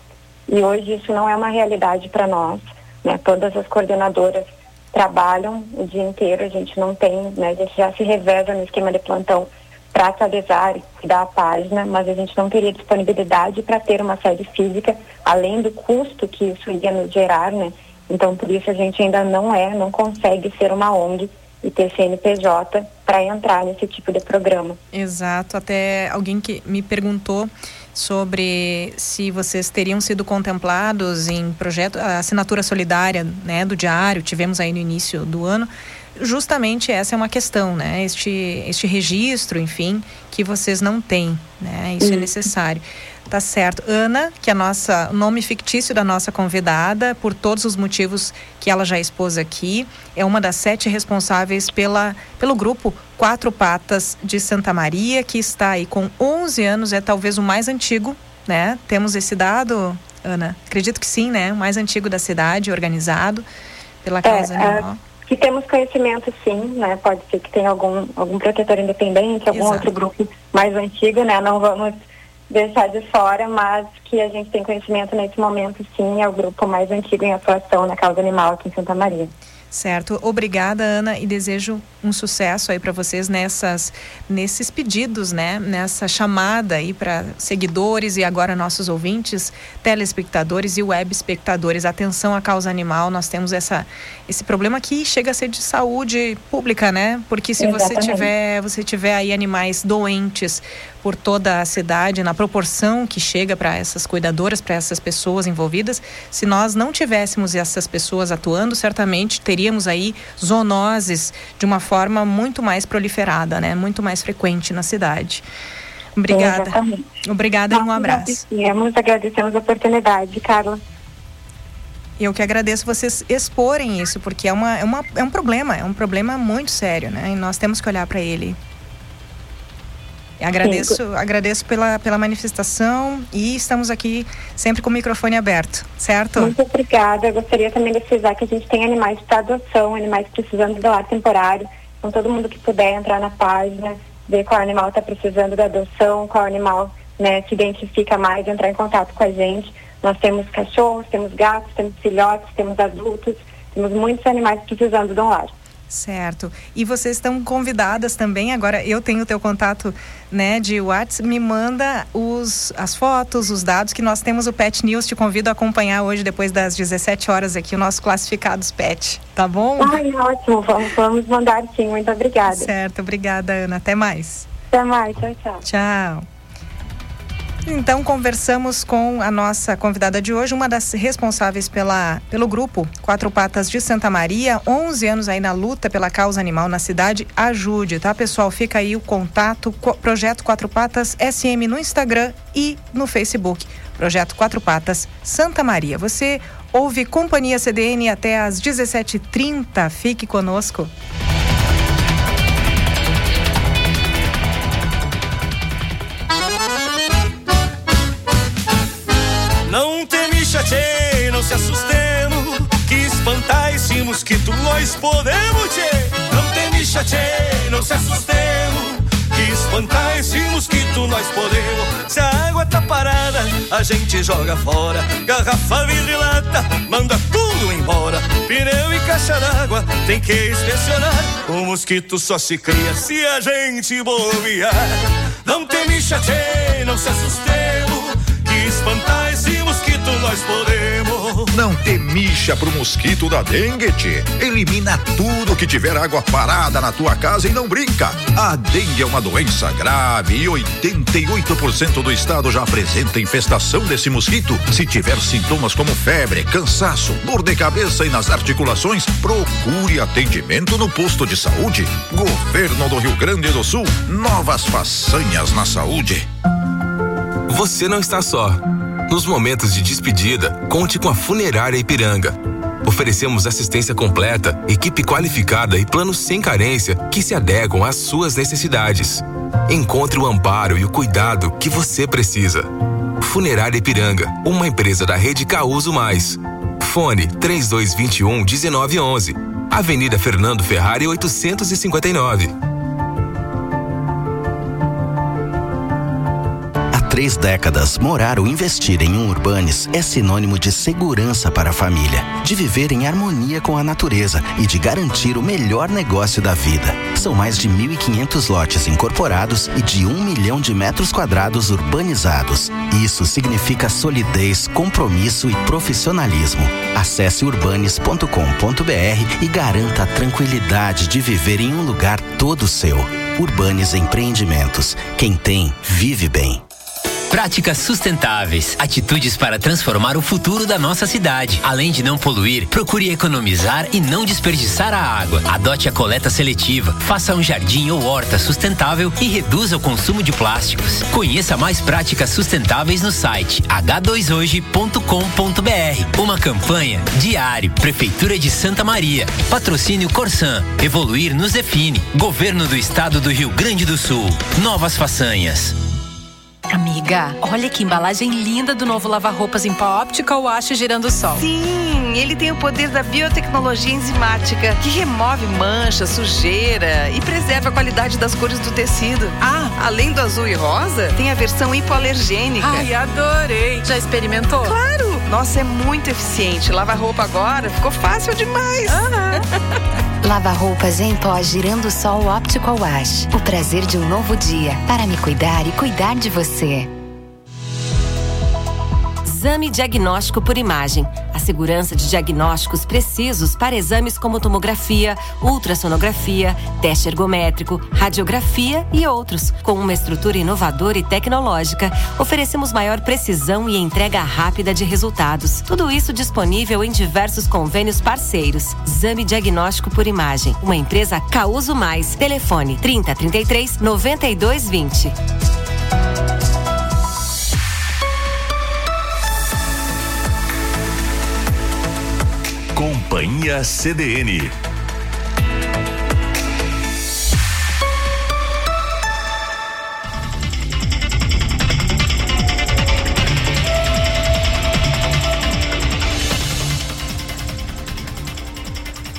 E hoje isso não é uma realidade para nós. Né? Todas as coordenadoras trabalham o dia inteiro, a gente não tem, né? a gente já se reveza no esquema de plantão para atualizar e cuidar a página, mas a gente não teria disponibilidade para ter uma sede física, além do custo que isso ia nos gerar, né? Então, por isso a gente ainda não é, não consegue ser uma ONG e ter CNPJ para entrar nesse tipo de programa. Exato. Até alguém que me perguntou sobre se vocês teriam sido contemplados em projeto a assinatura solidária né, do diário tivemos aí no início do ano. Justamente essa é uma questão né este este registro enfim que vocês não têm né isso é necessário Tá certo. Ana, que é nossa nome fictício da nossa convidada, por todos os motivos que ela já expôs aqui, é uma das sete responsáveis pela, pelo grupo Quatro Patas de Santa Maria, que está aí com 11 anos, é talvez o mais antigo, né? Temos esse dado, Ana? Acredito que sim, né? O mais antigo da cidade, organizado pela Casa é, Animal. É que temos conhecimento sim, né? Pode ser que tenha algum, algum protetor independente, algum Exato. outro grupo mais antigo, né? Não vamos deixar de fora, mas que a gente tem conhecimento nesse momento, sim, é o grupo mais antigo em atuação na causa animal aqui em Santa Maria. Certo. Obrigada, Ana, e desejo um sucesso aí para vocês nessas nesses pedidos, né? Nessa chamada aí para seguidores e agora nossos ouvintes, telespectadores e web espectadores. Atenção à causa animal. Nós temos essa esse problema que chega a ser de saúde pública, né? Porque se Exatamente. você tiver você tiver aí animais doentes por toda a cidade, na proporção que chega para essas cuidadoras, para essas pessoas envolvidas, se nós não tivéssemos essas pessoas atuando, certamente teríamos aí zoonoses de uma forma muito mais proliferada, né? Muito mais frequente na cidade. Obrigada. Exatamente. Obrigada e um abraço. Agradecemos, agradecemos a oportunidade, Carla. Eu que agradeço vocês exporem isso, porque é, uma, é, uma, é um problema, é um problema muito sério, né? E nós temos que olhar para ele. Agradeço, Sim. agradeço pela, pela manifestação e estamos aqui sempre com o microfone aberto, certo? Muito obrigada. Eu gostaria também de frisar que a gente tem animais para adoção, animais precisando do lar temporário. Então, todo mundo que puder entrar na página, ver qual animal está precisando da adoção, qual animal né, se identifica mais, entrar em contato com a gente. Nós temos cachorros, temos gatos, temos filhotes, temos adultos, temos muitos animais precisando de um lar. Certo. E vocês estão convidadas também, agora eu tenho o teu contato, né, de WhatsApp, me manda os, as fotos, os dados que nós temos o Pet News, te convido a acompanhar hoje depois das 17 horas aqui o nosso classificados Pet, tá bom? Ai, ótimo, vamos, vamos mandar sim, muito obrigada. Certo, obrigada Ana, até mais. Até mais, tchau, tchau. Tchau. Então conversamos com a nossa convidada de hoje, uma das responsáveis pela, pelo grupo Quatro Patas de Santa Maria, 11 anos aí na luta pela causa animal na cidade. Ajude, tá pessoal? Fica aí o contato, Projeto Quatro Patas SM no Instagram e no Facebook. Projeto Quatro Patas Santa Maria. Você ouve Companhia CDN até às 17h30. Fique conosco. Tchê, não se assustemos, que espantar esse mosquito nós podemos, tchê. Não tem bicha, tchê, não se assustemos, que espantar esse mosquito nós podemos. Se a água tá parada, a gente joga fora, garrafa, vidro e lata, manda tudo embora. Pneu e caixa d'água, tem que inspecionar, o mosquito só se cria se a gente bobear. Não tem bicha, tchê, não se assustemos, que espantar nós podemos. Não temixa pro mosquito da dengue, tchê. Elimina tudo que tiver água parada na tua casa e não brinca. A dengue é uma doença grave e 88% do estado já apresenta infestação desse mosquito. Se tiver sintomas como febre, cansaço, dor de cabeça e nas articulações, procure atendimento no posto de saúde. Governo do Rio Grande do Sul, novas façanhas na saúde. Você não está só. Nos momentos de despedida, conte com a Funerária Ipiranga. Oferecemos assistência completa, equipe qualificada e planos sem carência que se adequam às suas necessidades. Encontre o amparo e o cuidado que você precisa. Funerária Ipiranga, uma empresa da rede Causo Mais. Fone 3221 1911. Avenida Fernando Ferrari 859. Três décadas, morar ou investir em um Urbanis é sinônimo de segurança para a família, de viver em harmonia com a natureza e de garantir o melhor negócio da vida. São mais de 1.500 lotes incorporados e de um milhão de metros quadrados urbanizados. Isso significa solidez, compromisso e profissionalismo. Acesse urbanes.com.br e garanta a tranquilidade de viver em um lugar todo seu. Urbanes Empreendimentos. Quem tem, vive bem. Práticas sustentáveis, atitudes para transformar o futuro da nossa cidade. Além de não poluir, procure economizar e não desperdiçar a água. Adote a coleta seletiva, faça um jardim ou horta sustentável e reduza o consumo de plásticos. Conheça mais práticas sustentáveis no site h2hoje.com.br. Uma campanha diário Prefeitura de Santa Maria. Patrocínio Corsan. Evoluir nos define. Governo do Estado do Rio Grande do Sul. Novas façanhas. Amiga, olha que embalagem linda do novo lava-roupas em pó óptica ou acho girando sol. Sim, ele tem o poder da biotecnologia enzimática, que remove mancha, sujeira e preserva a qualidade das cores do tecido. Ah, além do azul e rosa, tem a versão hipoalergênica. Ai, adorei. Já experimentou? Claro! Nossa, é muito eficiente. Lava roupa agora ficou fácil demais. Uhum. Lava roupas em pó girando sol Optical Wash. O prazer de um novo dia para me cuidar e cuidar de você. Exame diagnóstico por imagem. A segurança de diagnósticos precisos para exames como tomografia, ultrassonografia, teste ergométrico, radiografia e outros. Com uma estrutura inovadora e tecnológica, oferecemos maior precisão e entrega rápida de resultados. Tudo isso disponível em diversos convênios parceiros. Exame diagnóstico por imagem. Uma empresa Causo Mais. Telefone 3033 9220. Companhia CDN.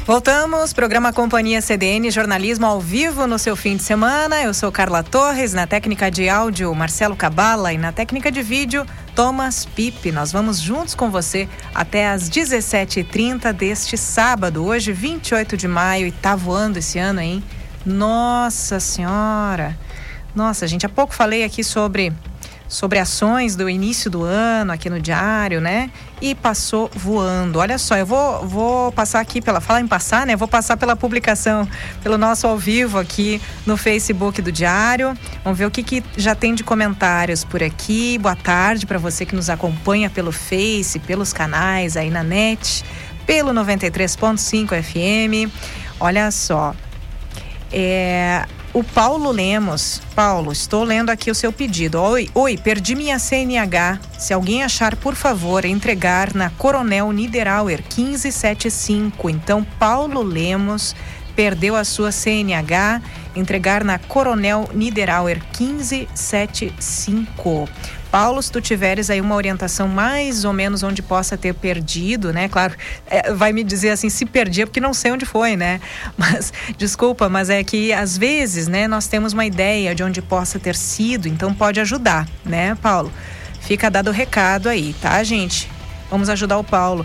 Voltamos, programa Companhia CDN, jornalismo ao vivo no seu fim de semana. Eu sou Carla Torres, na técnica de áudio, Marcelo Cabala e na técnica de vídeo, Thomas Pipe. Nós vamos juntos com você até às 17h30 deste sábado, hoje 28 de maio e tá voando esse ano, hein? Nossa Senhora! Nossa, gente, há pouco falei aqui sobre sobre ações do início do ano aqui no diário, né? E passou voando. Olha só, eu vou, vou passar aqui pela. Falar em passar, né? Vou passar pela publicação, pelo nosso ao vivo aqui no Facebook do Diário. Vamos ver o que, que já tem de comentários por aqui. Boa tarde para você que nos acompanha pelo Face, pelos canais aí na net, pelo 93.5 FM. Olha só. É, o Paulo Lemos. Paulo, estou lendo aqui o seu pedido. Oi, oi, perdi minha CNH. Se alguém achar, por favor, entregar na Coronel Niederauer 1575. Então, Paulo Lemos perdeu a sua CNH, entregar na Coronel Niederauer 1575. Paulo, se tu tiveres aí uma orientação mais ou menos onde possa ter perdido, né? Claro, é, vai me dizer assim, se perdi é porque não sei onde foi, né? Mas, desculpa, mas é que às vezes, né, nós temos uma ideia de onde possa ter sido, então pode ajudar, né, Paulo? Fica dado o recado aí, tá, gente? Vamos ajudar o Paulo.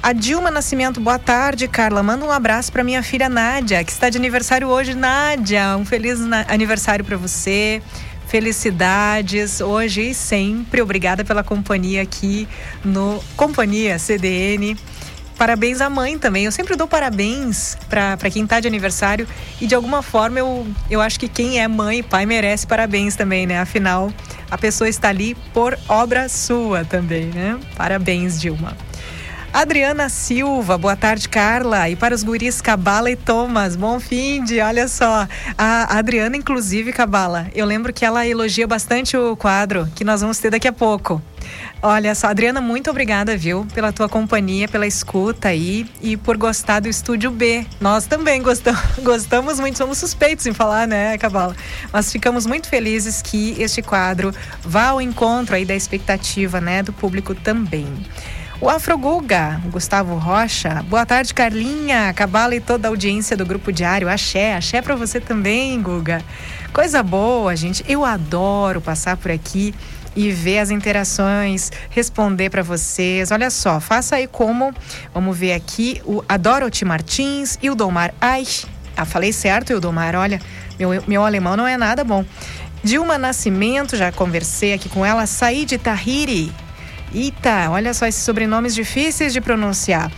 A Dilma Nascimento, boa tarde, Carla. Manda um abraço para minha filha Nádia, que está de aniversário hoje. Nádia, um feliz aniversário para você. Felicidades hoje e sempre. Obrigada pela companhia aqui no Companhia CDN. Parabéns à mãe também. Eu sempre dou parabéns para quem está de aniversário e de alguma forma eu, eu acho que quem é mãe e pai merece parabéns também, né? Afinal, a pessoa está ali por obra sua também, né? Parabéns, Dilma. Adriana Silva, boa tarde, Carla. E para os guris Cabala e Thomas, bom fim de, olha só. A Adriana, inclusive, Cabala, eu lembro que ela elogia bastante o quadro que nós vamos ter daqui a pouco. Olha só, Adriana, muito obrigada, viu, pela tua companhia, pela escuta aí e por gostar do Estúdio B. Nós também gostamos, gostamos muito, somos suspeitos em falar, né, Cabala? Mas ficamos muito felizes que este quadro vá ao encontro aí da expectativa, né, do público também. O Afro Guga, Gustavo Rocha. Boa tarde, Carlinha, Cabala e toda a audiência do Grupo Diário. Axé, axé para você também, Guga. Coisa boa, gente. Eu adoro passar por aqui e ver as interações, responder para vocês. Olha só, faça aí como, vamos ver aqui, o Adoroti Martins e o Domar. Ah, falei certo, o Domar, olha, meu, meu alemão não é nada bom. Dilma Nascimento, já conversei aqui com ela. Said Tahiri, Eita, olha só esses sobrenomes difíceis de pronunciar.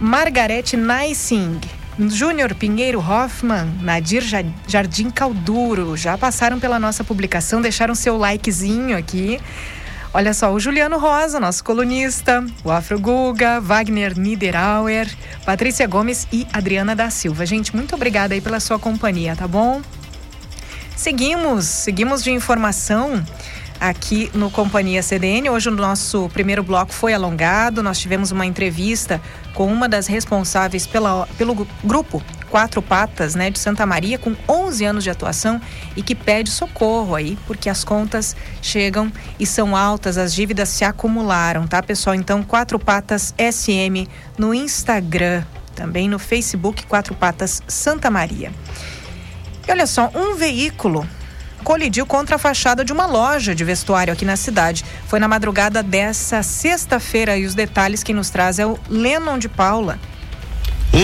Margarete Naising, Júnior Pinheiro Hoffman, Nadir Jardim Calduro, já passaram pela nossa publicação, deixaram seu likezinho aqui. Olha só, o Juliano Rosa, nosso colunista, o Afro Guga, Wagner Niederauer, Patrícia Gomes e Adriana da Silva. Gente, muito obrigada aí pela sua companhia, tá bom? Seguimos, seguimos de informação aqui no Companhia CDN. Hoje o nosso primeiro bloco foi alongado. Nós tivemos uma entrevista com uma das responsáveis pela, pelo grupo Quatro Patas, né, de Santa Maria, com 11 anos de atuação e que pede socorro aí, porque as contas chegam e são altas, as dívidas se acumularam, tá, pessoal? Então, Quatro Patas SM no Instagram, também no Facebook Quatro Patas Santa Maria. E olha só, um veículo colidiu contra a fachada de uma loja de vestuário aqui na cidade. Foi na madrugada dessa sexta-feira e os detalhes que nos traz é o Lennon de Paula.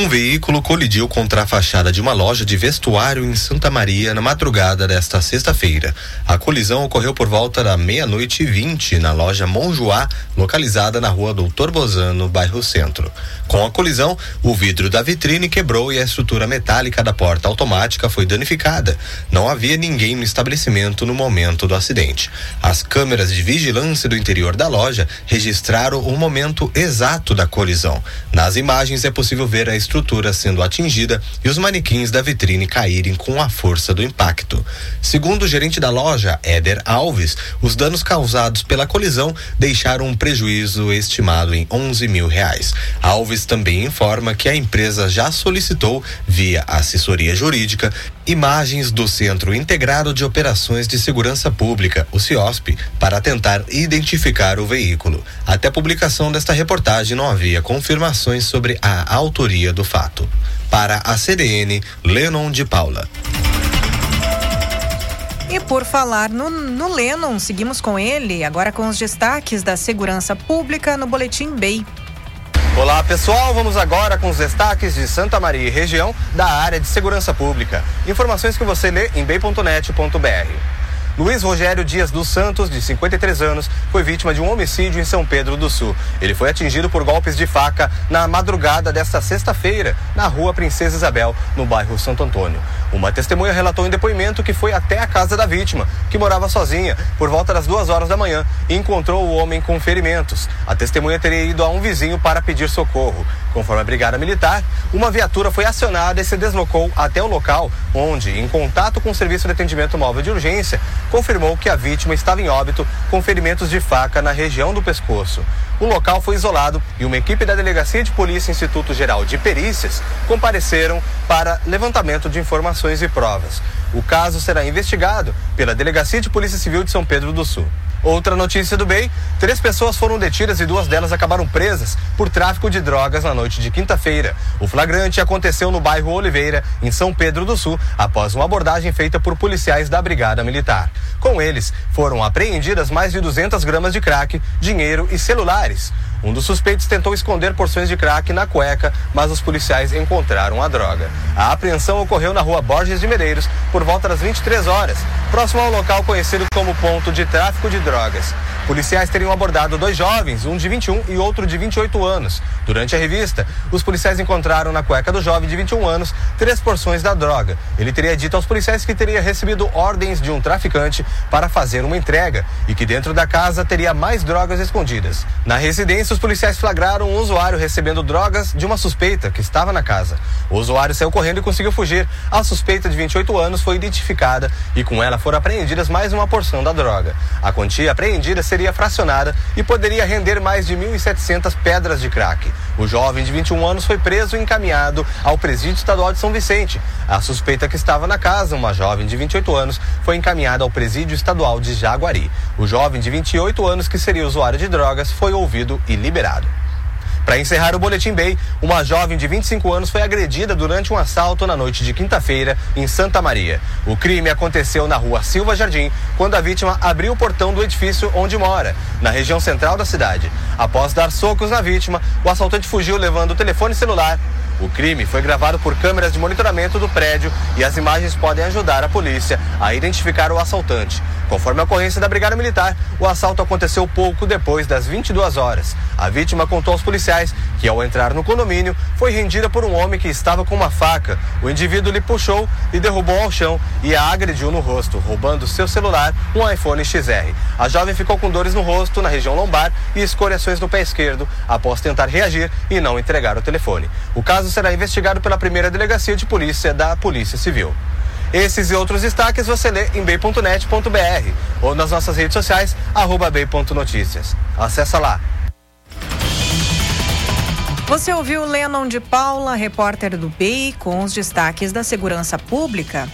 Um veículo colidiu contra a fachada de uma loja de vestuário em Santa Maria na madrugada desta sexta-feira. A colisão ocorreu por volta da meia-noite e vinte na loja Monjoá, localizada na rua Doutor Bozano, bairro Centro. Com a colisão, o vidro da vitrine quebrou e a estrutura metálica da porta automática foi danificada. Não havia ninguém no estabelecimento no momento do acidente. As câmeras de vigilância do interior da loja registraram o momento exato da colisão. Nas imagens é possível ver a estrutura sendo atingida e os manequins da vitrine caírem com a força do impacto. Segundo o gerente da loja, Éder Alves, os danos causados pela colisão deixaram um prejuízo estimado em 11 mil reais. Alves também informa que a empresa já solicitou, via assessoria jurídica, imagens do Centro Integrado de Operações de Segurança Pública, o CIOSP, para tentar identificar o veículo. Até a publicação desta reportagem não havia confirmações sobre a autoria do do fato. Para a CDN, Lennon de Paula. E por falar no, no Lennon, seguimos com ele, agora com os destaques da segurança pública no Boletim BEI. Olá pessoal, vamos agora com os destaques de Santa Maria e região da área de segurança pública. Informações que você lê em bem.net.br. Luiz Rogério Dias dos Santos, de 53 anos, foi vítima de um homicídio em São Pedro do Sul. Ele foi atingido por golpes de faca na madrugada desta sexta-feira, na rua Princesa Isabel, no bairro Santo Antônio. Uma testemunha relatou em depoimento que foi até a casa da vítima, que morava sozinha, por volta das duas horas da manhã, e encontrou o homem com ferimentos. A testemunha teria ido a um vizinho para pedir socorro. Conforme a Brigada Militar, uma viatura foi acionada e se deslocou até o local, onde, em contato com o Serviço de Atendimento Móvel de Urgência, confirmou que a vítima estava em óbito com ferimentos de faca na região do pescoço. O local foi isolado e uma equipe da Delegacia de Polícia Instituto Geral de Perícias compareceram para levantamento de informações e provas. O caso será investigado pela Delegacia de Polícia Civil de São Pedro do Sul. Outra notícia do bem: três pessoas foram detidas e duas delas acabaram presas por tráfico de drogas na noite de quinta-feira. O flagrante aconteceu no bairro Oliveira, em São Pedro do Sul, após uma abordagem feita por policiais da Brigada Militar. Com eles, foram apreendidas mais de 200 gramas de crack, dinheiro e celulares. Um dos suspeitos tentou esconder porções de crack na cueca, mas os policiais encontraram a droga. A apreensão ocorreu na rua Borges de Medeiros por volta das 23 horas, próximo ao local conhecido como ponto de tráfico de drogas. Policiais teriam abordado dois jovens, um de 21 e outro de 28 anos. Durante a revista, os policiais encontraram na cueca do jovem de 21 anos três porções da droga. Ele teria dito aos policiais que teria recebido ordens de um traficante para fazer uma entrega e que dentro da casa teria mais drogas escondidas. Na residência, os policiais flagraram um usuário recebendo drogas de uma suspeita que estava na casa. O usuário saiu correndo e conseguiu fugir. A suspeita de 28 anos foi identificada e com ela foram apreendidas mais uma porção da droga. A quantia apreendida seria fracionada e poderia render mais de 1.700 pedras de crack. O jovem de 21 anos foi preso e encaminhado ao presídio estadual de São Vicente. A suspeita que estava na casa, uma jovem de 28 anos, foi encaminhada ao presídio estadual de Jaguari. O jovem de 28 anos, que seria usuário de drogas, foi ouvido e liberado. Para encerrar o Boletim Bay, uma jovem de 25 anos foi agredida durante um assalto na noite de quinta-feira em Santa Maria. O crime aconteceu na rua Silva Jardim, quando a vítima abriu o portão do edifício onde mora, na região central da cidade. Após dar socos na vítima, o assaltante fugiu levando o telefone celular, o crime foi gravado por câmeras de monitoramento do prédio e as imagens podem ajudar a polícia a identificar o assaltante. Conforme a ocorrência da Brigada Militar, o assalto aconteceu pouco depois das 22 horas. A vítima contou aos policiais que, ao entrar no condomínio, foi rendida por um homem que estava com uma faca. O indivíduo lhe puxou e derrubou ao chão e a agrediu no rosto, roubando seu celular, um iPhone XR. A jovem ficou com dores no rosto, na região lombar e escoriações no pé esquerdo, após tentar reagir e não entregar o telefone. O caso será investigado pela primeira delegacia de polícia da Polícia Civil. Esses e outros destaques você lê em bem.net.br ou nas nossas redes sociais, arroba bem.notícias. Acesse lá. Você ouviu Lennon de Paula, repórter do BEI, com os destaques da segurança pública.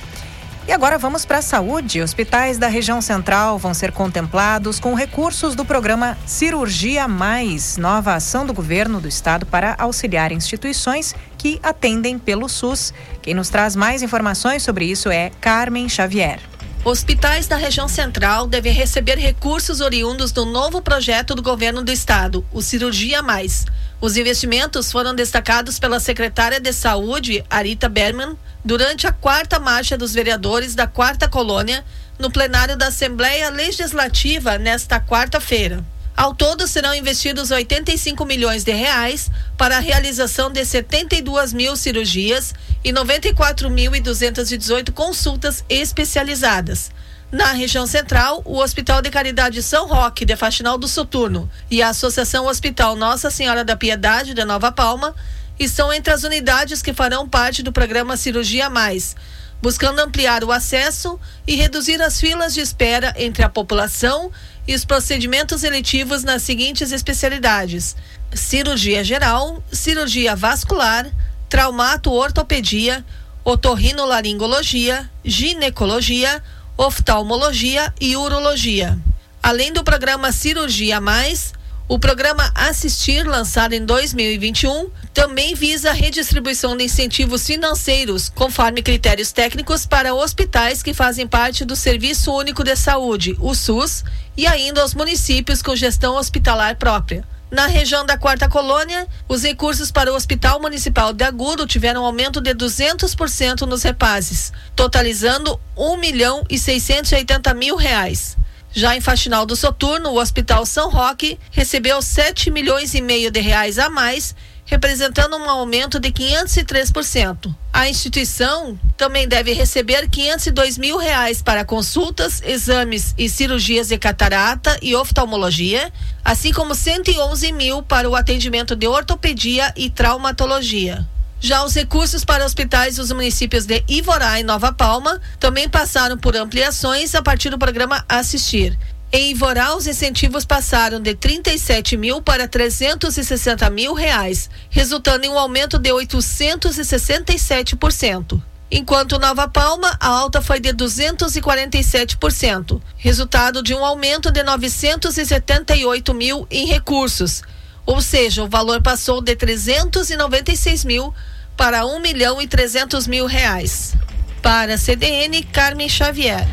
E agora vamos para a saúde. Hospitais da região central vão ser contemplados com recursos do programa Cirurgia Mais, nova ação do governo do estado para auxiliar instituições que atendem pelo SUS. Quem nos traz mais informações sobre isso é Carmen Xavier. Hospitais da região central devem receber recursos oriundos do novo projeto do governo do estado, o Cirurgia Mais. Os investimentos foram destacados pela secretária de Saúde, Arita Berman, durante a quarta marcha dos vereadores da quarta colônia, no plenário da Assembleia Legislativa nesta quarta-feira. Ao todo serão investidos 85 milhões de reais para a realização de 72 mil cirurgias e 94.218 consultas especializadas. Na região central, o Hospital de Caridade São Roque de Faxinal do Soturno e a Associação Hospital Nossa Senhora da Piedade de Nova Palma estão entre as unidades que farão parte do programa Cirurgia Mais, buscando ampliar o acesso e reduzir as filas de espera entre a população e os procedimentos eletivos nas seguintes especialidades: cirurgia geral, cirurgia vascular, traumato-ortopedia, otorrinolaringologia, ginecologia, oftalmologia e urologia. Além do programa Cirurgia Mais, o programa Assistir, lançado em 2021, também visa a redistribuição de incentivos financeiros, conforme critérios técnicos, para hospitais que fazem parte do Serviço Único de Saúde, o SUS, e ainda aos municípios com gestão hospitalar própria. Na região da Quarta Colônia, os recursos para o Hospital Municipal de Agudo tiveram aumento de 200% nos repasses, totalizando 1 milhão e 680 mil reais. Já em Faxinal do Soturno, o Hospital São Roque recebeu 7 milhões e meio de reais a mais representando um aumento de 503%. A instituição também deve receber 502 mil reais para consultas, exames e cirurgias de catarata e oftalmologia, assim como 111 mil para o atendimento de ortopedia e traumatologia. Já os recursos para hospitais dos municípios de Ivorá e Nova Palma também passaram por ampliações a partir do programa Assistir. Em Ivorá, os incentivos passaram de 37 mil para 360 mil reais, resultando em um aumento de 867%. Enquanto Nova Palma, a alta foi de 247%, resultado de um aumento de 978 mil em recursos, ou seja, o valor passou de 396 mil para 1 milhão e 300 mil reais. Para a CDN, Carmen Xavier.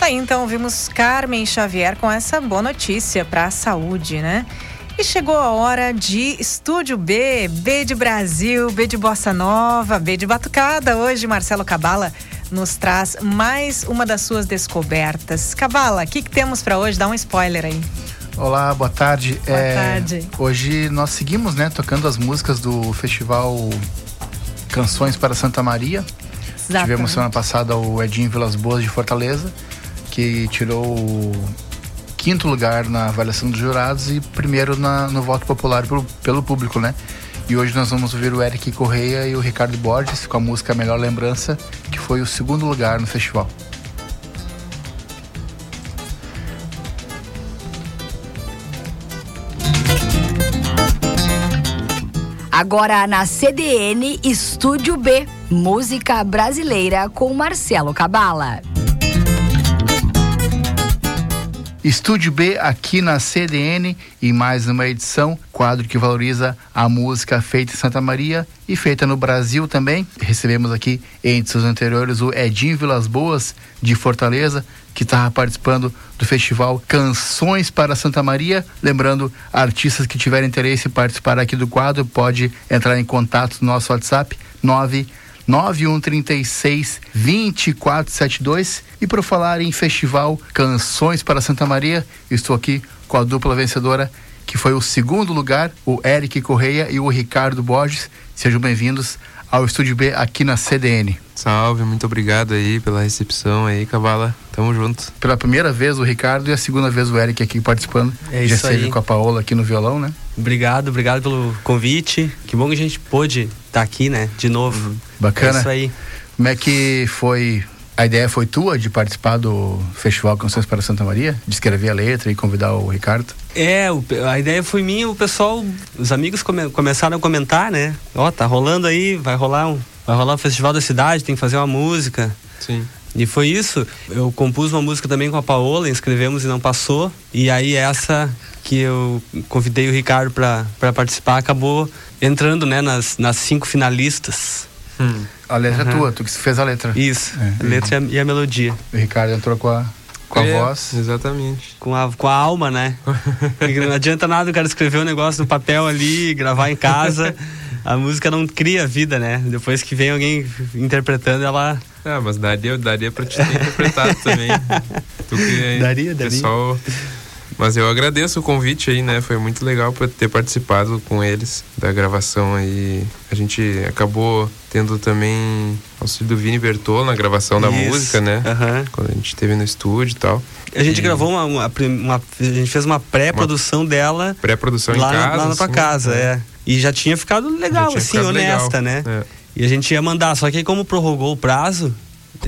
Tá aí, então vimos Carmen Xavier com essa boa notícia para a saúde, né? E chegou a hora de Estúdio B, B de Brasil, B de Bossa Nova, B de Batucada. Hoje, Marcelo Cabala nos traz mais uma das suas descobertas. Cabala, o que, que temos para hoje? Dá um spoiler aí. Olá, boa tarde. Boa é, tarde. Hoje nós seguimos, né, tocando as músicas do festival Canções para Santa Maria. Exatamente. Tivemos semana passada o Edinho Vilas Boas de Fortaleza que tirou o quinto lugar na avaliação dos jurados e primeiro na, no voto popular pelo, pelo público, né? E hoje nós vamos ouvir o Eric Correia e o Ricardo Borges com a música Melhor Lembrança, que foi o segundo lugar no festival. Agora na CDN Estúdio B, música brasileira com Marcelo Cabala. Estúdio B aqui na CDN e mais uma edição, quadro que valoriza a música feita em Santa Maria e feita no Brasil também. Recebemos aqui em edições anteriores o Edinho Vilas Boas de Fortaleza, que estava participando do festival Canções para Santa Maria. Lembrando, artistas que tiverem interesse em participar aqui do quadro, pode entrar em contato no nosso WhatsApp 9 9136 2472 e para falar em festival Canções para Santa Maria, estou aqui com a dupla vencedora que foi o segundo lugar, o Eric Correia e o Ricardo Borges. Sejam bem-vindos ao Estúdio B aqui na CDN. Salve, muito obrigado aí pela recepção aí, Cavala. Tamo junto. Pela primeira vez o Ricardo e a segunda vez o Eric aqui participando. É Já esteve com a Paola aqui no violão, né? Obrigado, obrigado pelo convite. Que bom que a gente pôde estar tá aqui, né? De novo. Bacana. É isso aí. Como é que foi a ideia foi tua de participar do Festival Canções para Santa Maria? De escrever a letra e convidar o Ricardo? É, a ideia foi minha, o pessoal, os amigos come, começaram a comentar, né? Ó, oh, tá rolando aí, vai rolar um, vai rolar o um festival da cidade, tem que fazer uma música. Sim. E foi isso. Eu compus uma música também com a Paola, inscrevemos e não passou. E aí essa que eu convidei o Ricardo para participar acabou entrando, né, nas, nas cinco finalistas. Hum. A letra uhum. é tua, tu que fez a letra. Isso, é, a letra e a, melodia. O Ricardo entrou com a, com a é, voz. Exatamente. Com a, com a alma, né? não adianta nada o cara escrever um negócio no papel ali, gravar em casa. a música não cria vida, né? Depois que vem alguém interpretando, ela. Ah, mas daria, daria pra te ter interpretado também. Tu que, daria, daria. Pessoal mas eu agradeço o convite aí, né? Foi muito legal ter participado com eles da gravação aí. A gente acabou tendo também auxílio do Vini Bertolo na gravação da Isso. música, né? Uhum. Quando a gente esteve no estúdio e tal. A gente e... gravou uma, uma, uma, A gente fez uma pré-produção dela. Pré-produção em casa. Lá na tua assim, casa, é. é. E já tinha ficado legal, tinha assim, ficado honesta, legal. né? É. E a gente ia mandar, só que aí como prorrogou o prazo,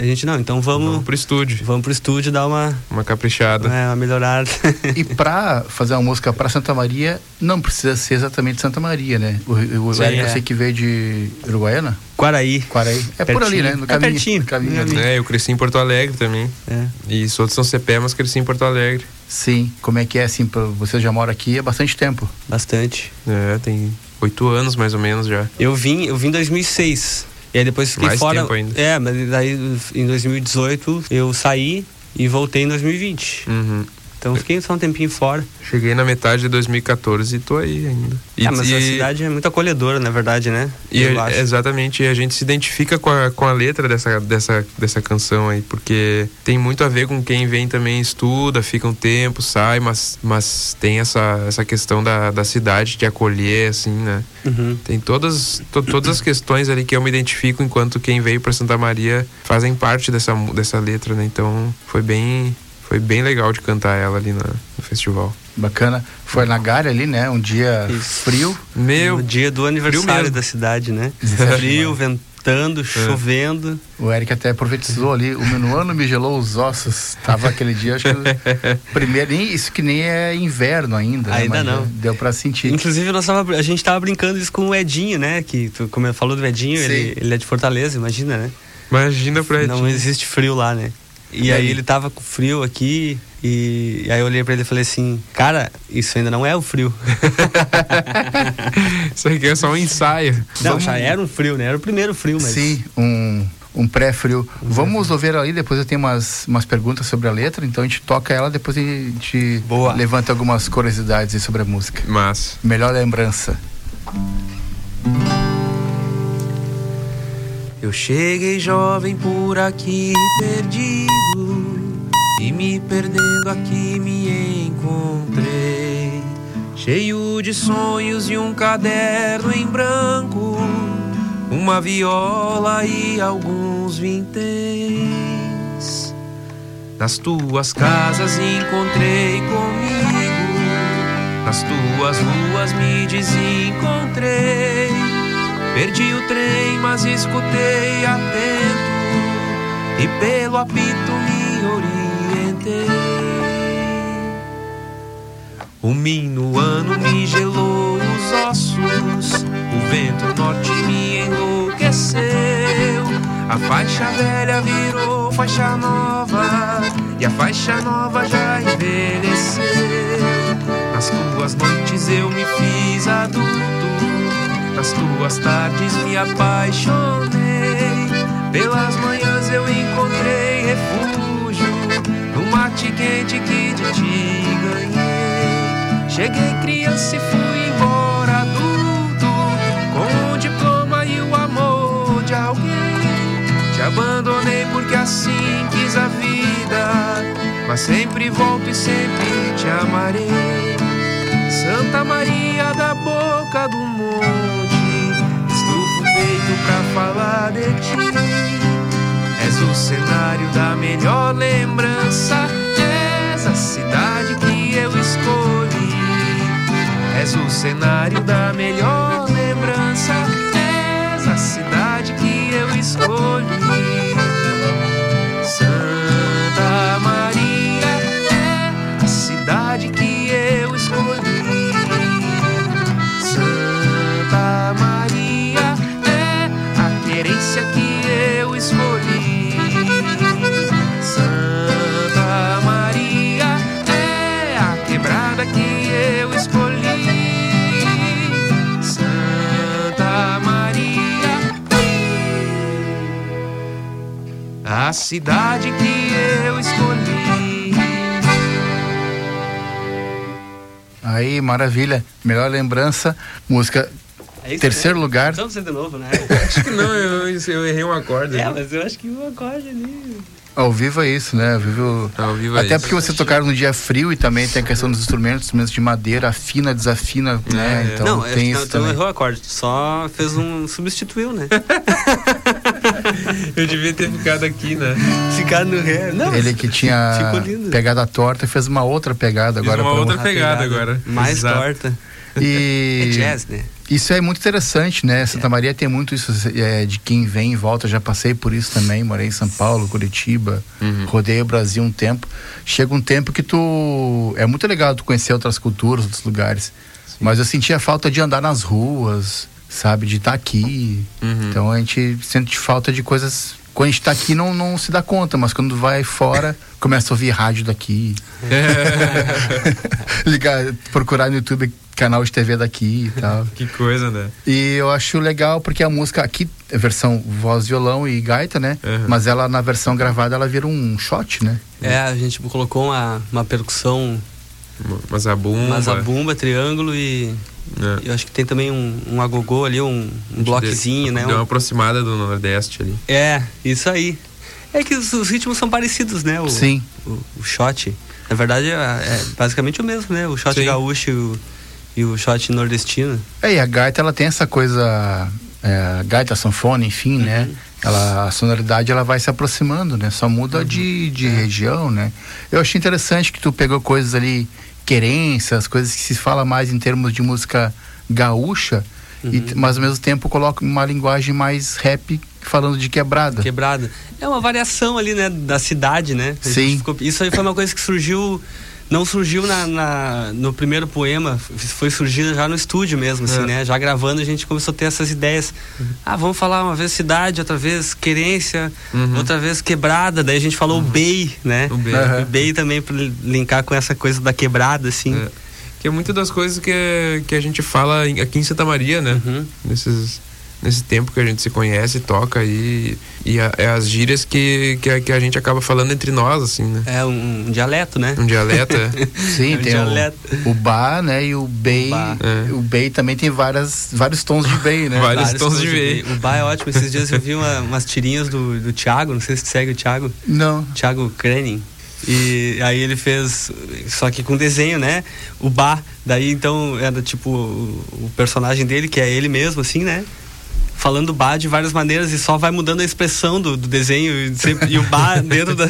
a gente não, então vamos. Vamos pro estúdio. Vamos pro estúdio dar uma. Uma caprichada. É, uma melhorada. e pra fazer uma música pra Santa Maria, não precisa ser exatamente Santa Maria, né? O, o Sim, Eric, é. eu sei que veio de Uruguaiana? Quaraí. Quaraí. É pertinho. por ali, né? No caminho. É pertinho. caminho é, eu cresci em Porto Alegre também. É. E sou de São Cepé, mas cresci em Porto Alegre. Sim, como é que é assim, pra- você já mora aqui há bastante tempo. Bastante. É, tem oito anos mais ou menos já. Eu vim, eu vim em 2006. E aí depois fiquei Mais fora. tempo ainda. É, mas daí em 2018 eu saí e voltei em 2020. Uhum. Então fiquei só um tempinho fora. Cheguei na metade de 2014 e tô aí ainda. E, é, mas a e- cidade é muito acolhedora, na verdade, né? E acho. exatamente, a gente se identifica com a, com a letra dessa, dessa, dessa canção aí, porque tem muito a ver com quem vem também estuda, fica um tempo, sai, mas, mas tem essa, essa questão da, da cidade de acolher, assim, né? Uhum. Tem todas, to- todas as questões ali que eu me identifico enquanto quem veio para Santa Maria fazem parte dessa, dessa letra, né? Então foi bem, foi bem legal de cantar ela ali na- no festival. Bacana. Foi na Galha ali, né? Um dia frio. Meu. No dia do aniversário da cidade, né? Frio, ventando, chovendo. O Eric até profetizou ali, o meu ano me gelou os ossos. Tava aquele dia, acho que o primeiro, nem, isso que nem é inverno ainda. né? Ainda Mas não. já Deu pra sentir. Inclusive, nós tava, a gente tava brincando isso com o Edinho, né? Que tu, como falou do Edinho, ele, ele é de Fortaleza, imagina, né? Imagina pra Não existe frio lá, né? E, aí ele tava com frio aqui e, e aí eu olhei pra ele e falei assim, cara, isso ainda não é o frio. Isso aqui é só um ensaio. Não, já era um frio, né? Era o primeiro frio, mas... Sim, um, um pré-frio. Vamos ouvir ali, depois eu tenho umas, umas perguntas sobre a letra, então a gente toca ela, depois a gente levanta algumas curiosidades sobre a música. Mas. Melhor lembrança. Eu cheguei jovem por aqui perdido e me perdendo aqui me encontrei. Cheio de sonhos e um caderno em branco, uma viola e alguns vinténs. Nas tuas casas encontrei comigo, nas tuas ruas me desencontrei. Perdi o trem, mas escutei atento e pelo apito me orientei. O minuano me gelou os ossos, o vento norte me enlouqueceu. A faixa velha virou faixa nova e a faixa nova já envelheceu. Nas tuas noites eu me fiz adulto. Nas tuas tardes me apaixonei. Pelas manhãs eu encontrei refúgio no mate quente que de ti ganhei. Cheguei criança e fui embora adulto com um diploma e o amor de alguém. Te abandonei porque assim quis a vida, mas sempre volto e sempre te amarei. Santa Maria da boca do monte, estufo o peito pra falar de ti. És o cenário da melhor lembrança, és a cidade que eu escolhi. És o cenário da melhor lembrança, és a cidade que eu escolhi. A cidade que eu escolhi. Aí, maravilha. Melhor lembrança, música. É Terceiro né? lugar. Vamos ser de novo, né? Acho que não, eu, eu errei um acorde. É, ali. mas eu acho que o acorde ali... Ao vivo é isso, né? Ao vivo. Ao vivo é Até isso. porque você tocaram no dia frio e também tem a questão dos instrumentos, instrumentos de madeira, afina, desafina, né? Então não, tem não, isso tu não também. errou o acorde, tu só fez um. substituiu, né? Eu devia ter ficado aqui, né? Ficar no ré. Não, Ele que tinha pegada torta fez uma outra pegada Fiz agora. uma outra um- pegada agora. Mais Exato. torta. E É jazz, né? Isso é muito interessante, né? Santa Maria tem muito isso é, de quem vem e volta. Já passei por isso também. Morei em São Paulo, Curitiba, rodei o Brasil um tempo. Chega um tempo que tu é muito legal tu conhecer outras culturas, outros lugares. Mas eu sentia falta de andar nas ruas, sabe, de estar aqui. Então a gente sente falta de coisas quando a gente tá aqui não, não se dá conta, mas quando vai fora, começa a ouvir rádio daqui. Ligar, procurar no YouTube canal de TV daqui e tal. que coisa, né? E eu acho legal porque a música aqui é versão voz, violão e gaita, né? Uhum. Mas ela na versão gravada ela vira um shot, né? É, a gente colocou uma, uma percussão. Uma zabumba. Uma zabumba, triângulo e. É. Eu acho que tem também um, um agogô ali, um, um bloquezinho, né? Deu Um- uma aproximada do Nordeste ali. É, isso aí. É que os, os ritmos são parecidos, né? O, Sim. O, o shot. Na verdade, é, é basicamente o mesmo, né? O shot Sim. gaúcho e o, e o shot nordestino. É, e a gaita ela tem essa coisa, é, gaita, sanfona, enfim, né? Ela, a sonoridade ela vai se aproximando, né? Só muda de, de região, né? Eu achei interessante que tu pegou coisas ali, querências, coisas que se fala mais em termos de música gaúcha, e, t- mas ao mesmo tempo coloca uma linguagem mais rap falando de quebrada. Quebrada. É uma variação ali, né? Da cidade, né? Sim. ficou- isso aí foi uma coisa que surgiu. Não surgiu na, na- no primeiro poema, foi surgindo já no estúdio mesmo, assim, É. né? Já gravando a gente começou a ter essas ideias. Ah, vamos falar uma vez cidade, outra vez querência, Uhum. outra vez quebrada. Daí a gente falou o BEI, né? O BEI. BEI também pra linkar com essa coisa da quebrada, assim. Que é muito das coisas que, que a gente fala aqui em Santa Maria, né? Uhum. Nesses, nesse tempo que a gente se conhece, toca e, e a- é as gírias que, que, a, que a gente acaba falando entre nós, assim, né? É um, dialeto, né? Um dialeto, é. Sim, É um tem dialeto. o, o bar, né? E o bey. O bey também tem várias, vários tons de bey, né? Vários O Bar é ótimo. Esses dias eu vi uma- umas tirinhas do, do Thiago, não sei se tu segue o Thiago. Não. Thiago Krenin. E aí ele fez, só que com desenho, né? O Bar. Daí então era tipo o, o personagem dele, que é ele mesmo, assim, né? Falando bar de várias maneiras e só vai mudando a expressão do, do desenho. E, sempre- e o bar dentro, da,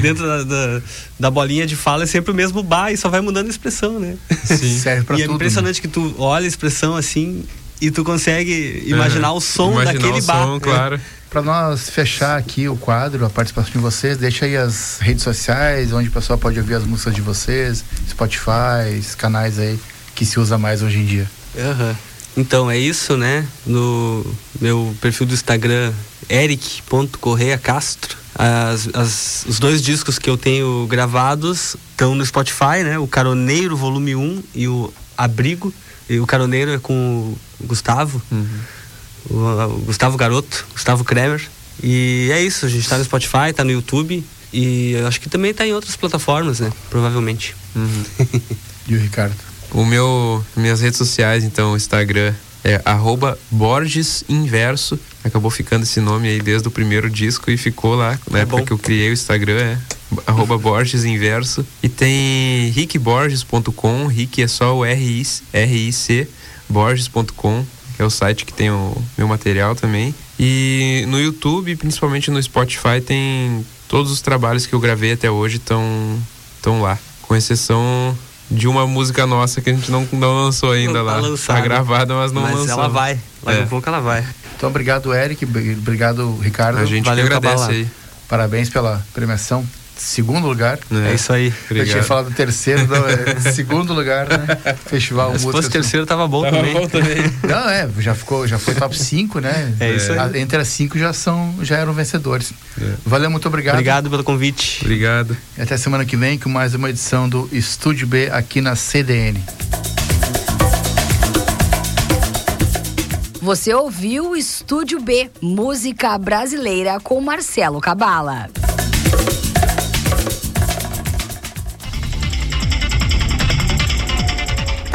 dentro da, da, da bolinha de fala é sempre o mesmo bar e só vai mudando a expressão, né? Sim. Serve pra e é tudo, né? impressionante que tu olha a expressão assim e tu consegue imaginar o som Imaginar daquele o bar. som, claro. Para nós fechar aqui o quadro, a participação de vocês, deixa aí as redes sociais, onde o pessoal pode ouvir as músicas de vocês, Spotify, os canais aí que se usa mais hoje em dia. Aham. Então é isso, né? No meu perfil do Instagram, eric.correia Castro. As, as- os dois discos que eu tenho gravados estão no Spotify, né? O Caroneiro Volume 1 e o Abrigo. E o Caroneiro é com o Gustavo. O, o Gustavo Garoto, Gustavo Kremer. E é isso, a gente tá no Spotify, tá no YouTube. E eu acho que também tá em outras plataformas, né? Provavelmente. E o Ricardo? O meu, minhas redes sociais, então, o Instagram é arroba Borges Inverso. Acabou ficando esse nome aí desde o primeiro disco e ficou lá. Na época que eu criei o Instagram é arroba Borges Inverso. E tem rickborges.com, Rick é só o R-I-C, Borges.com, que é o site que tem o meu material também. E no YouTube, principalmente no Spotify, tem todos os trabalhos que eu gravei até hoje estão estão lá. Com exceção de uma música nossa que a gente não, não lançou ainda Não tá lá. lançada. Tá gravada, mas não Mas lançou. ela vai. A É. pouco ela vai. Então, obrigado, Eric. Obrigado, Ricardo. A gente que Valeu, agradece aí. Parabéns pela premiação. Segundo lugar. É isso aí. Eu tinha Obrigado. falado terceiro, não, é segundo lugar, né? Festival Se fosse Música. terceiro, tava bom Tava também. bom Não, é, já ficou, já foi top 5, né? É isso aí. A- Entre as cinco já são, já eram vencedores. Valeu, muito obrigado. Obrigado pelo convite. Obrigado. E até semana que vem com mais uma edição do Estúdio B aqui na CDN. Você ouviu o Estúdio B, música brasileira com Marcelo Cabala.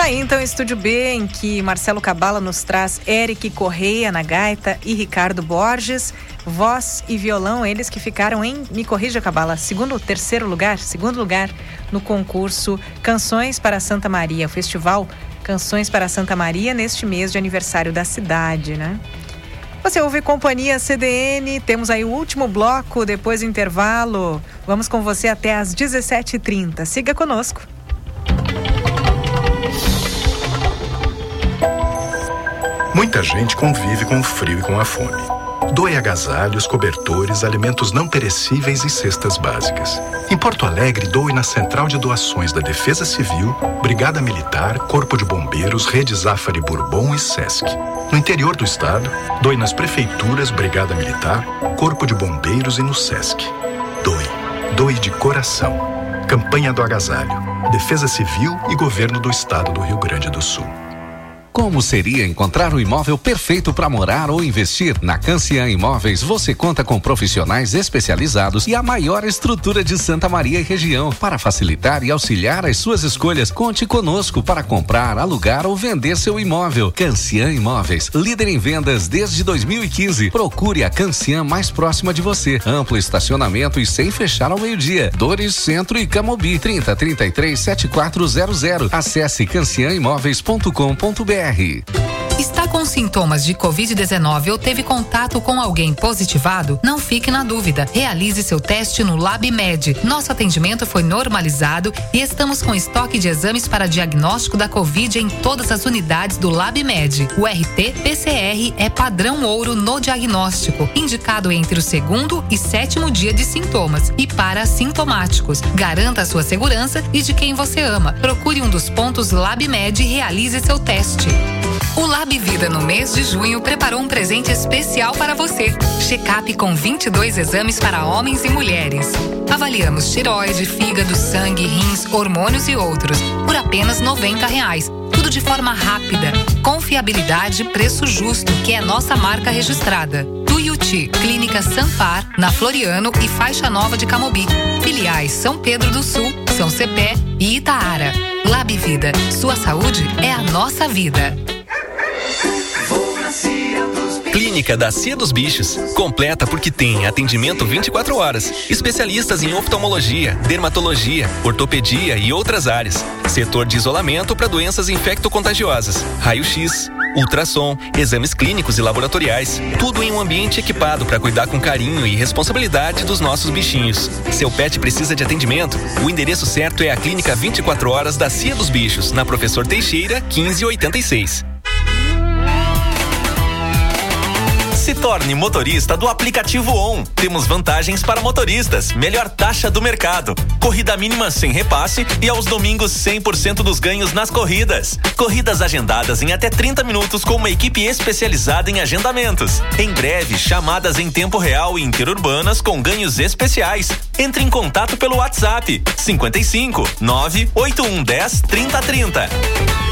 Aí então Estúdio B, em que Marcelo Cabala nos traz Eric Correia na gaita e Ricardo Borges, voz e violão, eles que ficaram em, me corrija Cabala, segundo, terceiro lugar, segundo lugar no concurso Canções para Santa Maria, o festival Canções para Santa Maria, neste mês de aniversário da cidade, né? Você ouve Companhia CDN, temos aí o último bloco depois do intervalo. Vamos com você até às 17h30. Siga conosco. Muita gente convive com o frio e com a fome. Doe agasalhos, cobertores, alimentos não perecíveis e cestas básicas. Em Porto Alegre, doe na Central de Doações da Defesa Civil, Brigada Militar, Corpo de Bombeiros, Rede Zafari Bourbon e Sesc. No interior do estado, doe nas prefeituras, Brigada Militar, Corpo de Bombeiros e no Sesc. Doe. Doe de coração. Campanha do Agasalho. Defesa Civil e Governo do Estado do Rio Grande do Sul. Como seria encontrar o imóvel perfeito para morar ou investir? Na Cancian Imóveis você conta com profissionais especializados e a maior estrutura de Santa Maria e região. Para facilitar e auxiliar as suas escolhas, conte conosco para comprar, alugar ou vender seu imóvel. Cancian Imóveis, líder em vendas desde 2015. Procure a Cancian mais próxima de você. Amplo estacionamento e sem fechar ao meio-dia. Dores Centro e Camobi 30 33 7400. Acesse cancianimóveis.com.br. R. Está com sintomas de Covid-19 ou teve contato com alguém positivado? Não fique na dúvida. Realize seu teste no LabMed. Nosso atendimento foi normalizado e estamos com estoque de exames para diagnóstico da Covid em todas as unidades do LabMed. O RT-PCR é padrão ouro no diagnóstico, indicado entre o segundo e sétimo dia de sintomas e para assintomáticos. Garanta a sua segurança e de quem você ama. Procure um dos pontos LabMed e realize seu teste. O Lab Vida no mês de junho preparou um presente especial para você. Check-up com 22 exames para homens e mulheres. Avaliamos tiroide, fígado, sangue, rins, hormônios e outros por apenas 90 reais. Tudo de forma rápida. Confiabilidade e preço justo, que é nossa marca registrada. Tuiuti, Clínica Sampar, na Floriano e Faixa Nova de Camobi. Filiais São Pedro do Sul, São Cepé e Itaara. Lab Vida, sua saúde é a nossa vida. Clínica da Cia dos Bichos. Completa porque tem atendimento 24 horas. Especialistas em oftalmologia, dermatologia, ortopedia e outras áreas. Setor de isolamento para doenças infecto-contagiosas. Raio-X, ultrassom, exames clínicos e laboratoriais. Tudo em um ambiente equipado para cuidar com carinho e responsabilidade dos nossos bichinhos. Seu pet precisa de atendimento? O endereço certo é a Clínica 24 Horas da Cia dos Bichos, na Professor Teixeira, 1586. Se torne motorista do aplicativo ON. Temos vantagens para motoristas, melhor taxa do mercado, corrida mínima sem repasse e aos domingos 100% dos ganhos nas corridas. Corridas agendadas em até 30 minutos com uma equipe especializada em agendamentos. Em breve, chamadas em tempo real e interurbanas com ganhos especiais. Entre em contato pelo WhatsApp 55 98110 3030.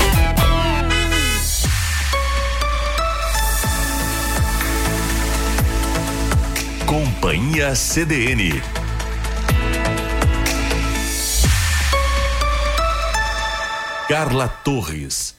Companhia CDN. Carla Torres.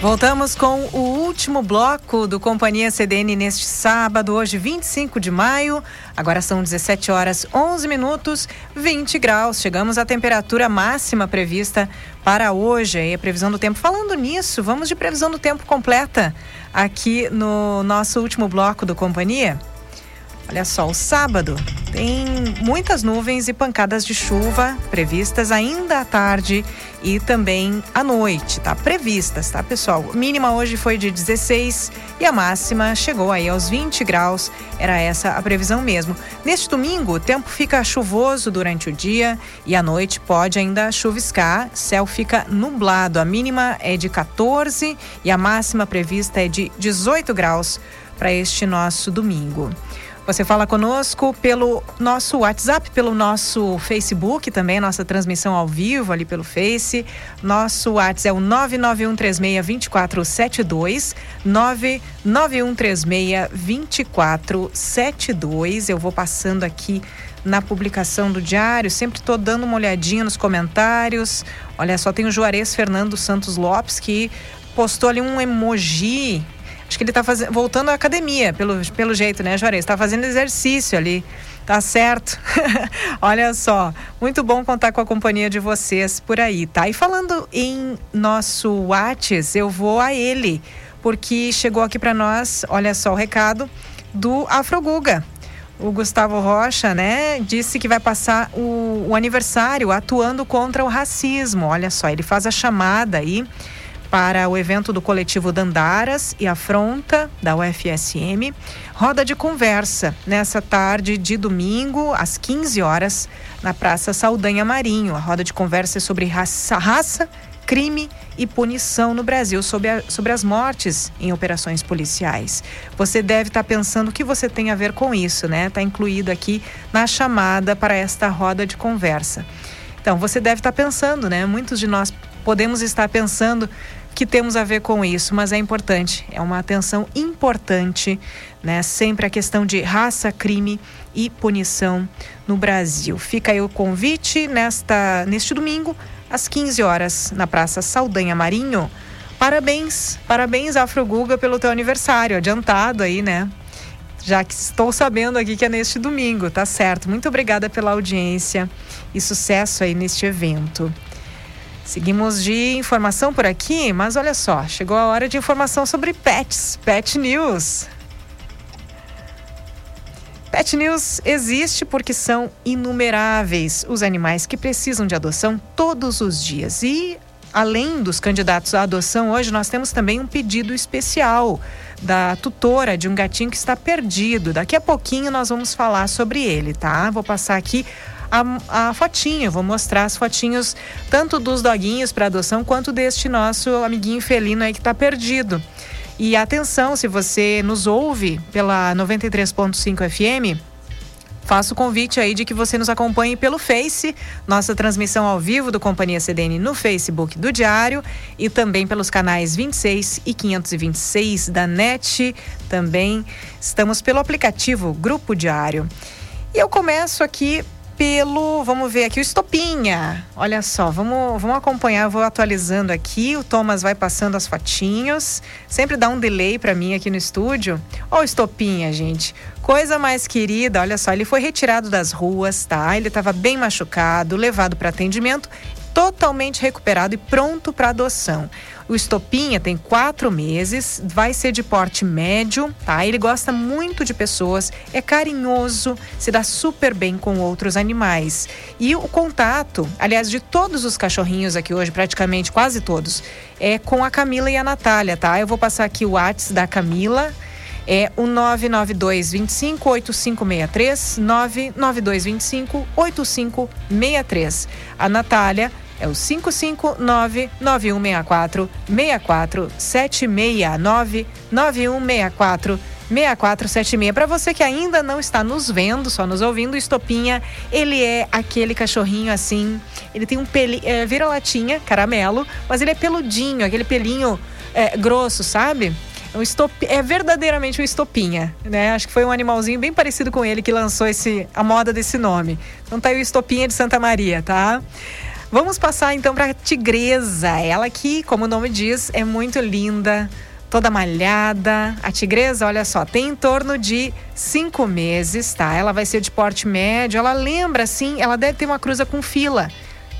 Voltamos com o último bloco do Companhia CDN neste sábado, hoje 25 de maio. Agora são 17 horas 11 minutos, 20 graus. Chegamos à temperatura máxima prevista para hoje. Aí a previsão do tempo. Falando nisso, vamos de previsão do tempo completa aqui no nosso último bloco do Companhia. Olha só, o sábado tem muitas nuvens e pancadas de chuva previstas ainda à tarde e também à noite, tá? Previstas, tá, pessoal? A mínima hoje foi de 16 e a máxima chegou aí aos 20 graus. Era essa a previsão mesmo. Neste domingo, o tempo fica chuvoso durante o dia e à noite pode ainda chuviscar. Céu fica nublado. A mínima é de 14 e a máxima prevista é de 18 graus para este nosso domingo. Você fala conosco pelo nosso WhatsApp, pelo nosso Facebook também, nossa transmissão ao vivo ali pelo Face. Nosso WhatsApp é o 991362472, 991362472. Eu vou passando aqui na publicação do diário, sempre estou dando uma olhadinha nos comentários. Olha só, tem o Juarez Fernando Santos Lopes que postou ali um emoji Acho que ele está voltando à academia, pelo, pelo jeito, né, Juarez? Está fazendo exercício ali. Tá certo? Olha só, muito bom contar com a companhia de vocês por aí, tá? E falando em nosso Whats, eu vou a ele, porque chegou aqui para nós, olha só o recado do Afroguga. O Gustavo Rocha, né, disse que vai passar o, o aniversário atuando contra o racismo. Olha só, ele faz a chamada aí para o evento do coletivo Dandaras e Afronta, da UFSM. Roda de conversa nessa tarde de domingo, às 15 horas, na Praça Saldanha Marinho. A roda de conversa é sobre raça, raça crime e punição no Brasil sobre, a, sobre as mortes em operações policiais. Você deve estar tá pensando o que você tem a ver com isso, né? Está incluído aqui na chamada para esta roda de conversa. Então, você deve estar tá pensando, né? Muitos de nós podemos estar pensando que temos a ver com isso, mas é importante, é uma atenção importante, né? Sempre a questão de raça, crime e punição no Brasil. Fica aí o convite nesta neste domingo às 15 horas, na Praça Saldanha Marinho. Parabéns, parabéns Afro Guga pelo teu aniversário, adiantado aí, né? Já que estou sabendo aqui que é neste domingo, tá certo. Muito obrigada pela audiência e sucesso aí neste evento. Seguimos de informação por aqui, mas olha só, chegou a hora de informação sobre pets, Pet News. Pet News existe porque são inumeráveis os animais que precisam de adoção todos os dias. E, além dos candidatos à adoção, hoje nós temos também um pedido especial da tutora de um gatinho que está perdido. Daqui a pouquinho nós vamos falar sobre ele, tá? Vou passar aqui a, a fotinha, vou mostrar as fotinhos tanto dos doguinhos para adoção quanto deste nosso amiguinho felino aí que está perdido. E atenção, se você nos ouve pela 93.5 FM, faço o convite aí de que você nos acompanhe pelo Face, nossa transmissão ao vivo do Companhia CDN no Facebook do Diário e também pelos canais 26 e 526 da NET. Também estamos pelo aplicativo Grupo Diário. E eu começo aqui pelo, vamos ver aqui, o Estopinha. Olha só, vamos, vamos acompanhar, vou atualizando aqui. O Thomas vai passando as fotinhos. Sempre dá um delay para mim aqui no estúdio. Ó, o Estopinha, gente. Coisa mais querida, olha só, ele foi retirado das ruas, tá? Ele estava bem machucado, levado para atendimento, totalmente recuperado e pronto para adoção. O estopinha tem quatro meses, vai ser de porte médio, tá? Ele gosta muito de pessoas, é carinhoso, se dá super bem com outros animais. E o contato, aliás, de todos os cachorrinhos aqui hoje, praticamente quase todos, é com a Camila e a Natália, tá? Eu vou passar aqui o WhatsApp da Camila é o 992 25 8563 992 25 8563. A Natália é o 559 9164 6476 9164 6476. Para você que ainda não está nos vendo, só nos ouvindo, Estopinha, ele é aquele cachorrinho assim. Ele tem um pelinho, é, vira latinha, caramelo, mas ele é peludinho, aquele pelinho é, grosso, sabe? Um estop... É verdadeiramente um estopinha, né? Acho que foi um animalzinho bem parecido com ele que lançou esse... a moda desse nome. Então tá aí o estopinha de Santa Maria, tá? Vamos passar então para tigresa. Ela que, como o nome diz, é muito linda, toda malhada. A tigresa, olha só, tem em torno de cinco meses, tá? Ela vai ser de porte médio. Ela lembra, assim, ela deve ter uma cruza com fila.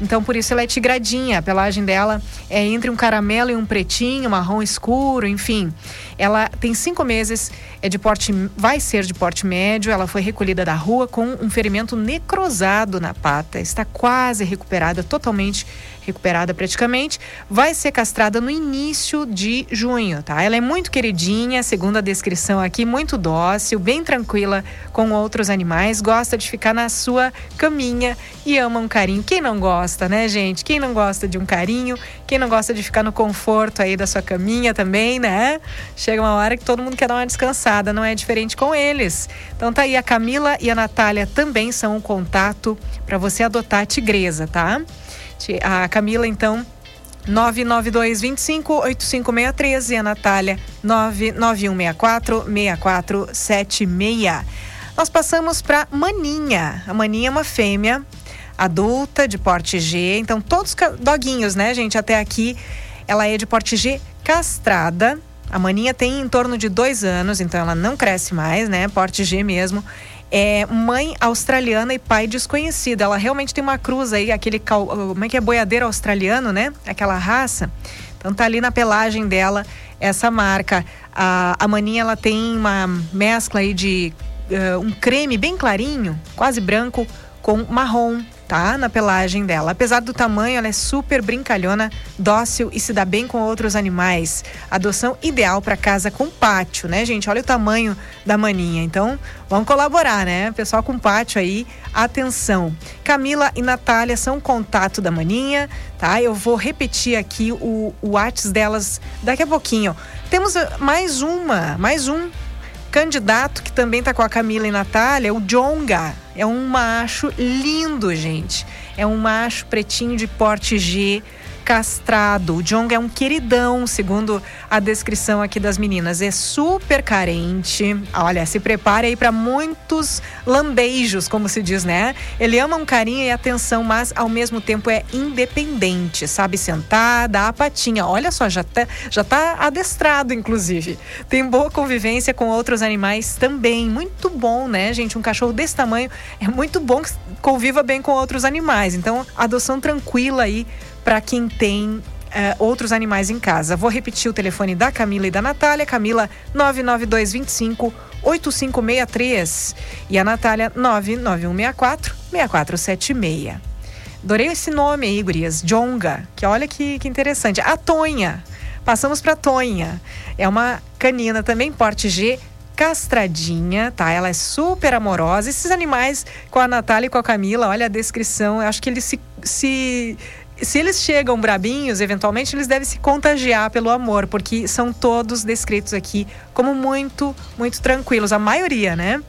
Então, por isso ela é tigradinha. A pelagem dela é entre um caramelo e um pretinho, marrom escuro, enfim. Ela tem cinco meses, é de porte, vai ser de porte médio. Ela foi recolhida da rua com um ferimento necrosado na pata. Está quase recuperada, totalmente recuperada praticamente, vai ser castrada no início de junho, tá? Ela é muito queridinha, segundo a descrição aqui, muito dócil, bem tranquila com outros animais, gosta de ficar na sua caminha e ama um carinho. Quem não gosta, né, gente? Quem não gosta de um carinho? Quem não gosta de ficar no conforto aí da sua caminha também, né? Chega uma hora que todo mundo quer dar uma descansada, não é diferente com eles. Então tá aí a Camila e a Natália também são um contato para você adotar a tigresa, tá? A Camila, então, 992 25 8563 e a Natália 99164 6476. Nós passamos para Maninha. A Maninha é uma fêmea adulta de porte G, então todos doguinhos, né, gente, até aqui ela é de porte G castrada. A Maninha tem em torno de dois anos, então ela não cresce mais, né? Porte G mesmo é mãe australiana e pai desconhecido. Ela realmente tem uma cruz aí, aquele como é que é boiadeiro australiano, né? Aquela raça. Então tá ali na pelagem dela essa marca. A, a maninha ela tem uma mescla aí de uh, um creme bem clarinho, quase branco, com marrom. Tá? Na pelagem dela. Apesar do tamanho, ela é super brincalhona, dócil e se dá bem com outros animais. Adoção ideal para casa com pátio, né, gente? Olha o tamanho da maninha. Então, vamos colaborar, né? Pessoal com pátio aí, atenção. Camila e Natália são contato da maninha, tá? Eu vou repetir aqui o, o WhatsApp delas daqui a pouquinho. Temos uh, mais uma, mais um candidato que também tá com a Camila e Natália, o Jonga. É um macho lindo, gente. É um macho pretinho de porte G castrado. O Jong é um queridão, segundo a descrição aqui das meninas. É super carente. Olha, se prepare aí para muitos lambeijos, como se diz, né? Ele ama um carinho e atenção, mas ao mesmo tempo é independente, sabe sentar, dar a patinha. Olha só, já tá, já tá adestrado, inclusive. Tem boa convivência com outros animais também. Muito bom, né, gente? Um cachorro desse tamanho é muito bom que conviva bem com outros animais. Então, adoção tranquila aí para quem tem Uh, outros animais em casa. Vou repetir o telefone da Camila e da Natália. Camila 99225 8563 e a Natália 99164 6476. Adorei esse nome aí, gurias. Jonga, que olha que, que interessante. A Tonha. Passamos para Tonha. É uma canina também, porte G, castradinha, tá? Ela é super amorosa. Esses animais com a Natália e com a Camila, olha a descrição. Eu acho que eles se, se se eles chegam brabinhos, eventualmente eles devem se contagiar pelo amor, porque são todos descritos aqui como muito, muito tranquilos, a maioria, né?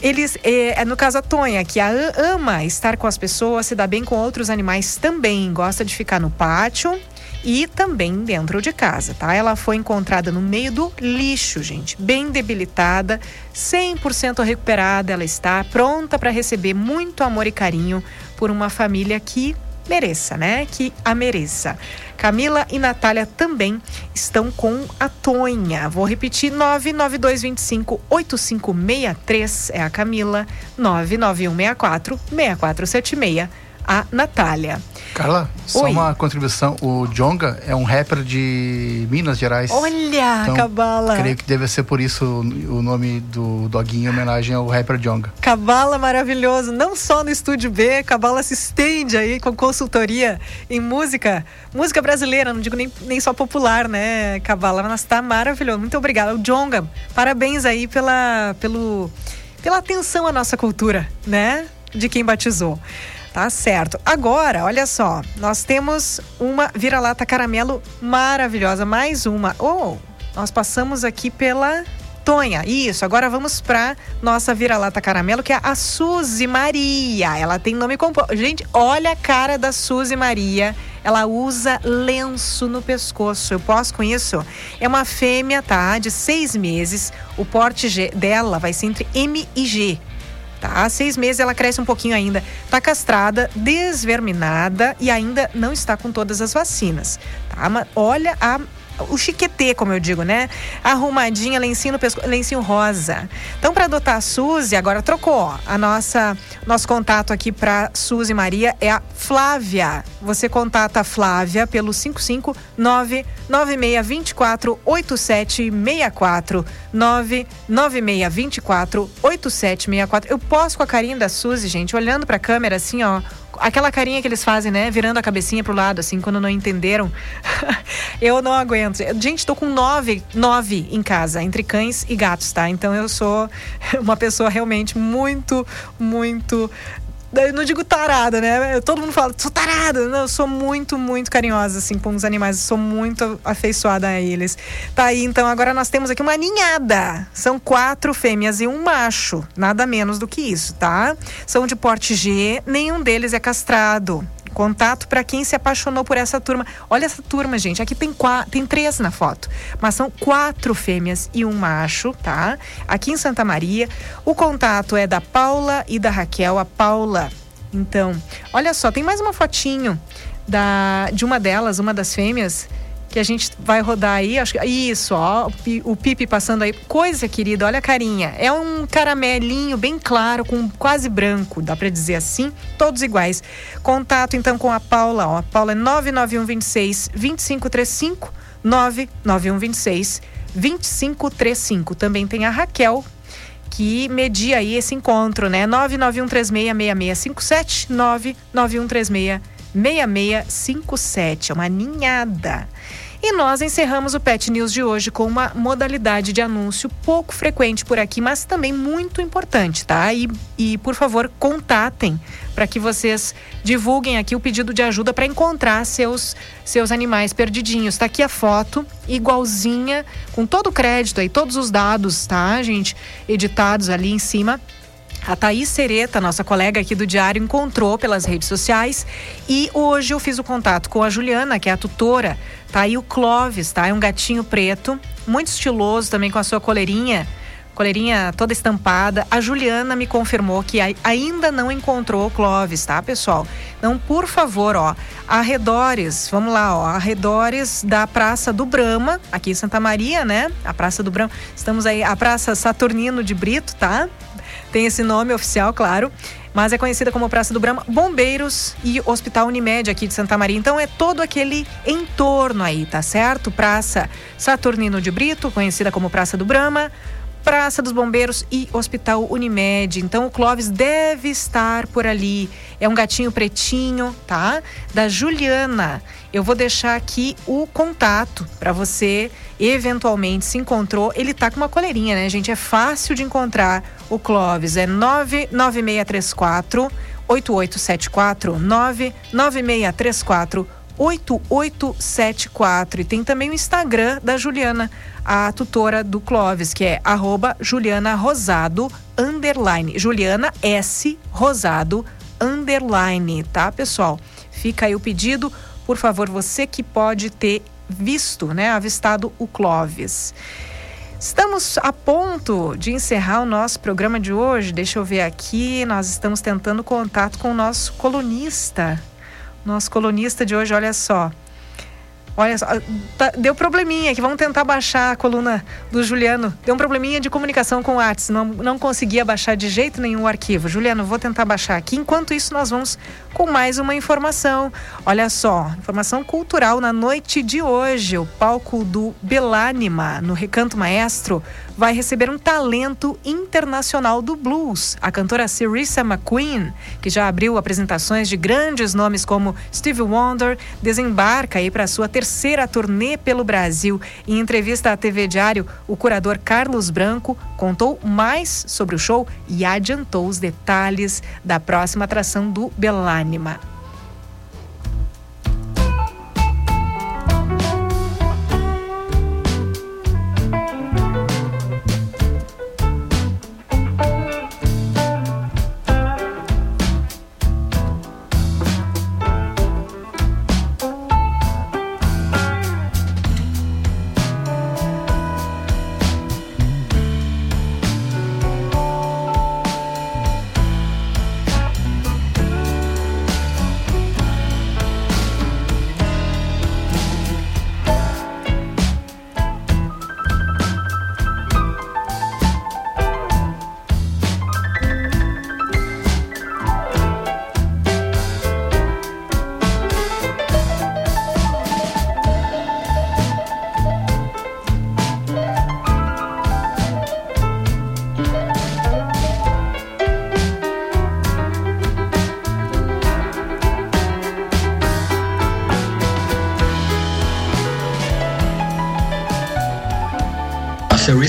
Eles, é, é no caso a Tonha, que a, ama estar com as pessoas, se dá bem com outros animais também, gosta de ficar no pátio e também dentro de casa, tá? Ela foi encontrada no meio do lixo, gente, bem debilitada, 100% recuperada, ela está pronta para receber muito amor e carinho por uma família que mereça, né? Que a mereça. Camila e Natália também estão com a Tonha. Vou repetir: 99225 8563 é a Camila, 99164 6476 a Natália. Carla, só Oi. uma contribuição. O Jonga é um rapper de Minas Gerais. Olha, então, Cabala. Creio que deve ser por isso o nome do doguinho em homenagem ao rapper Jonga. Cabala maravilhoso. Não só no Estúdio B, Cabala se estende aí com consultoria em música. Música brasileira, não digo nem, nem só popular, né, Cabala? Mas tá maravilhoso. Muito obrigada. O Jonga, parabéns aí pela, pelo, pela atenção à nossa cultura, né? De quem batizou. Tá certo. Agora, olha só, nós temos uma vira-lata caramelo maravilhosa, mais uma. Oh, nós passamos aqui pela Tonha. Isso, agora vamos para nossa vira-lata caramelo, que é a Suzy Maria. Ela tem nome composto. Gente, olha a cara da Suzy Maria. Ela usa lenço no pescoço. Eu posso com isso? É uma fêmea, tá? De seis meses. O porte dela vai ser entre M e G tá? Há seis meses ela cresce um pouquinho ainda. Está castrada, desverminada e ainda não está com todas as vacinas, tá? Mas olha a o chiquetê, como eu digo, né? Arrumadinha, lencinho no pescoço, lencinho rosa. Então, para adotar a Suzy, agora trocou. Ó, a nossa nosso contato aqui para Suzy Maria é a Flávia. Você contata a Flávia pelo 559 9624 8764 99624 8764. Eu posso com a carinha da Suzy, gente, olhando para a câmera assim, ó, aquela carinha que eles fazem, né? Virando a cabecinha pro lado, assim, quando não entenderam. eu não aguento. Gente, tô com nove, nove em casa, entre cães e gatos, tá? Então eu sou uma pessoa realmente muito, muito eu não digo tarada, né? Todo mundo fala, sou tarada. Não, eu sou muito, muito carinhosa, assim, com os animais. Eu sou muito afeiçoada a eles. Tá aí, então, agora nós temos aqui uma ninhada. São quatro fêmeas e um macho. Nada menos do que isso, tá? São de porte G, nenhum deles é castrado. Contato para quem se apaixonou por essa turma. Olha essa turma, gente. Aqui tem, quatro, tem três na foto, mas são quatro fêmeas e um macho, tá? Aqui em Santa Maria. O contato é da Paula e da Raquel. A Paula. Então, olha só, tem mais uma fotinho da, de uma delas, uma das fêmeas que a gente vai rodar aí. Acho que, isso, ó, o Pipe passando aí. Coisa querida, olha a carinha. É um caramelinho bem claro, com quase branco, dá para dizer assim, todos iguais. Contato então com a Paula, ó. A Paula é 99126 2535 99126 2535. Também tem a Raquel que media aí esse encontro, né? 991366657, 991366657. É uma ninhada. E nós encerramos o Pet News de hoje com uma modalidade de anúncio pouco frequente por aqui, mas também muito importante, tá? E, e por favor, contatem para que vocês divulguem aqui o pedido de ajuda para encontrar seus, seus animais perdidinhos. Está aqui a foto, igualzinha, com todo o crédito aí, todos os dados, tá, gente? Editados ali em cima a Thaís Sereta, nossa colega aqui do Diário, encontrou pelas redes sociais e hoje eu fiz o contato com a Juliana, que é a tutora. Tá aí o Clóvis, tá? É um gatinho preto, muito estiloso também com a sua coleirinha, coleirinha toda estampada. A Juliana me confirmou que ainda não encontrou o Clóvis, tá, pessoal? Então, por favor, ó, arredores, vamos lá, ó, arredores da Praça do Brama, aqui em Santa Maria, né? A Praça do Brama. Estamos aí, a Praça Saturnino de Brito, tá? Tem esse nome oficial, claro, mas é conhecida como Praça do Brama, Bombeiros e Hospital Unimed aqui de Santa Maria. Então é todo aquele entorno aí, tá certo? Praça Saturnino de Brito, conhecida como Praça do Brama, Praça dos Bombeiros e Hospital Unimed. Então o Clóvis deve estar por ali. É um gatinho pretinho, tá? Da Juliana. Eu vou deixar aqui o contato para você eventualmente se encontrou. Ele tá com uma coleirinha, né, gente? É fácil de encontrar o Clóvis. É 99634 8874 99634 8874 e tem também o Instagram da Juliana, a tutora do Clóvis, que é arroba Juliana Rosado underline. Juliana S Rosado underline, tá, pessoal? Fica aí o pedido, por favor, você que pode ter visto, né, avistado o Clóvis. Estamos a ponto de encerrar o nosso programa de hoje. Deixa eu ver aqui. Nós estamos tentando contato com o nosso colunista. Nosso colunista de hoje, olha só. Olha só, tá, deu probleminha que vamos tentar baixar a coluna do Juliano. Deu um probleminha de comunicação com o Arts, não, não conseguia baixar de jeito nenhum o arquivo. Juliano, vou tentar baixar aqui. Enquanto isso, nós vamos com mais uma informação. Olha só, informação cultural na noite de hoje. O palco do Belânima, no Recanto Maestro, vai receber um talento internacional do blues. A cantora Cerissa McQueen, que já abriu apresentações de grandes nomes como Steve Wonder, desembarca aí para sua terceira turnê pelo Brasil. Em entrevista à TV Diário, o curador Carlos Branco contou mais sobre o show e adiantou os detalhes da próxima atração do Belânima.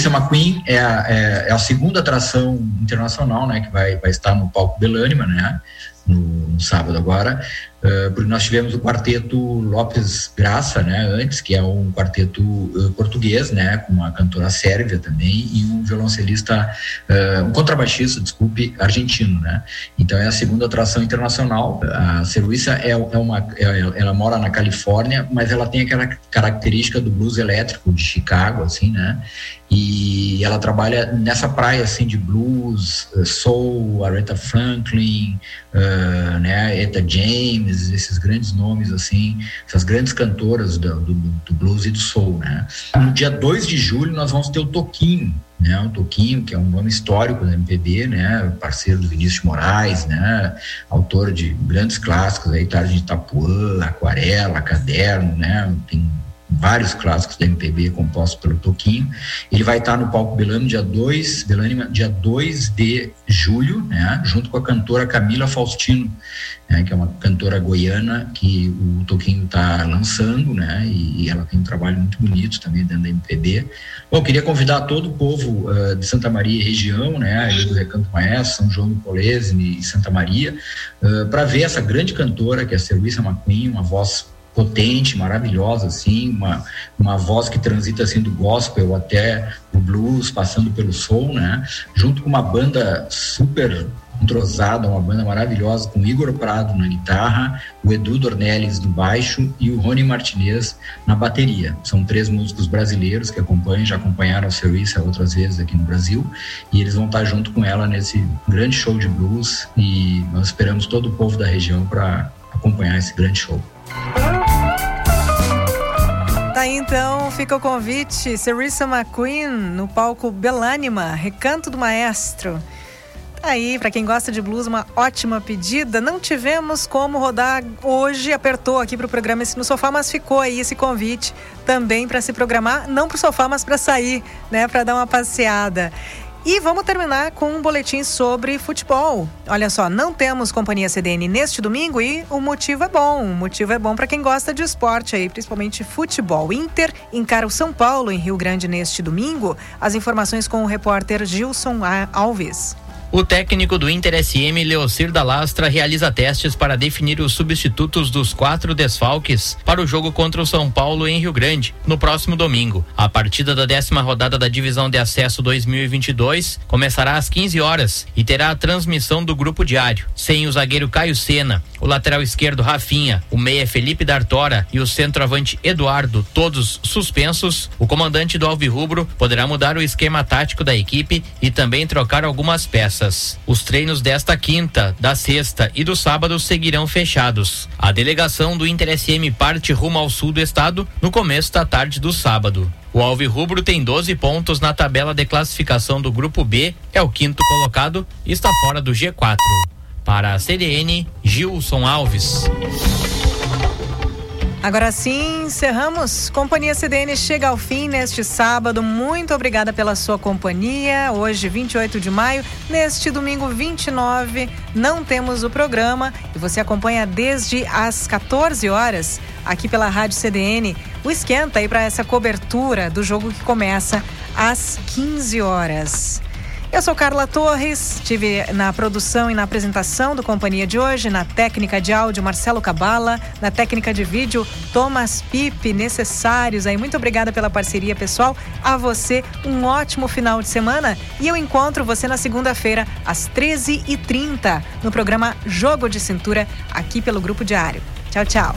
Larissa McQueen é a, é, é a, segunda atração internacional, né, que vai, vai estar no palco Belânima, né, no, no sábado agora, uh, porque nós tivemos o quarteto Lopes Graça, né, antes, que é um quarteto uh, português, né, com uma cantora sérvia também e um violoncelista, uh, um contrabaixista, desculpe, argentino, né. Então é a segunda atração internacional. A Ceruíça é, é uma, é, ela mora na Califórnia, mas ela tem aquela característica do blues elétrico de Chicago, assim, né, e ela trabalha nessa praia, assim, de blues, soul, Aretha Franklin, uh, né, Eta James, esses grandes nomes assim, essas grandes cantoras do, do, do blues e do soul, né. No dia 2 de julho nós vamos ter o Toquinho, né, o Toquinho, que é um nome histórico da MPB, né, parceiro do Vinícius Moraes, né, autor de grandes clássicos aí, Tarde de Itapuã, Aquarela, Caderno, né, tem vários clássicos da MPB compostos pelo Toquinho. Ele vai estar no palco Belânima dia 2, Belânima dia 2 de julho, né, junto com a cantora Camila Faustino, né, que é uma cantora goiana que o Toquinho está lançando, né, e, ela tem um trabalho muito bonito também dentro da MPB. Bom, queria convidar todo o povo uh, de Santa Maria e região, né, do Recanto Maestro, São João do Polesine e Santa Maria, uh, para ver essa grande cantora que é a Serviça McQueen, uma voz potente, maravilhosa, assim, uma, uma voz que transita assim do gospel até o blues, passando pelo soul, né? Junto com uma banda super entrosada, uma banda maravilhosa com Igor Prado na guitarra, o Edu Dornelles no baixo e o Rony Martinez na bateria. São três músicos brasileiros que acompanham, já acompanharam a Cerissa outras vezes aqui no Brasil e eles vão estar junto com ela nesse grande show de blues e nós esperamos todo o povo da região para acompanhar esse grande show. Tá então, fica o convite. Cerissa McQueen no palco Belânima, Recanto do Maestro. Tá aí, para quem gosta de blues, uma ótima pedida. Não tivemos como rodar hoje, apertou aqui para o programa esse no sofá, mas ficou aí esse convite também para se programar, não para o sofá, mas para sair, né, para dar uma passeada. E vamos terminar com um boletim sobre futebol. Olha só, não temos companhia CDN neste domingo e o motivo é bom. O motivo é bom para quem gosta de esporte aí, principalmente futebol. Inter encara o São Paulo em Rio Grande neste domingo. As informações com o repórter Gilson Alves. O técnico do Inter SM, Leocir da Lastra, realiza testes para definir os substitutos dos quatro desfalques para o jogo contra o São Paulo em Rio Grande, no próximo domingo. A partida da décima rodada da Divisão de Acesso 2022 começará às 15 horas e terá a transmissão do grupo diário. Sem o zagueiro Caio Sena, o lateral esquerdo Rafinha, o meia Felipe D'Artora e o centroavante Eduardo, todos suspensos, o comandante do Alvirrubro poderá mudar o esquema tático da equipe e também trocar algumas peças. Os treinos desta quinta, da sexta e do sábado seguirão fechados. A delegação do Inter SM parte rumo ao sul do estado no começo da tarde do sábado. O Alvirrubro tem 12 pontos na tabela de classificação do Grupo B, é o quinto colocado e está fora do G4. Para a CDN, Gilson Alves. Agora sim, encerramos. Companhia CDN chega ao fim neste sábado. Muito obrigada pela sua companhia. Hoje, 28 de maio, neste domingo 29, não temos o programa e você acompanha desde as 14 horas aqui pela Rádio CDN. O esquenta aí para essa cobertura do jogo que começa às 15 horas. Eu sou Carla Torres, estive na produção e na apresentação do Companhia de hoje, na técnica de áudio Marcelo Cabala, na técnica de vídeo Thomas Pipe, necessários aí. Muito obrigada pela parceria, pessoal. A você um ótimo final de semana e eu encontro você na segunda-feira às 13h30 no programa Jogo de Cintura aqui pelo Grupo Diário. Tchau, tchau.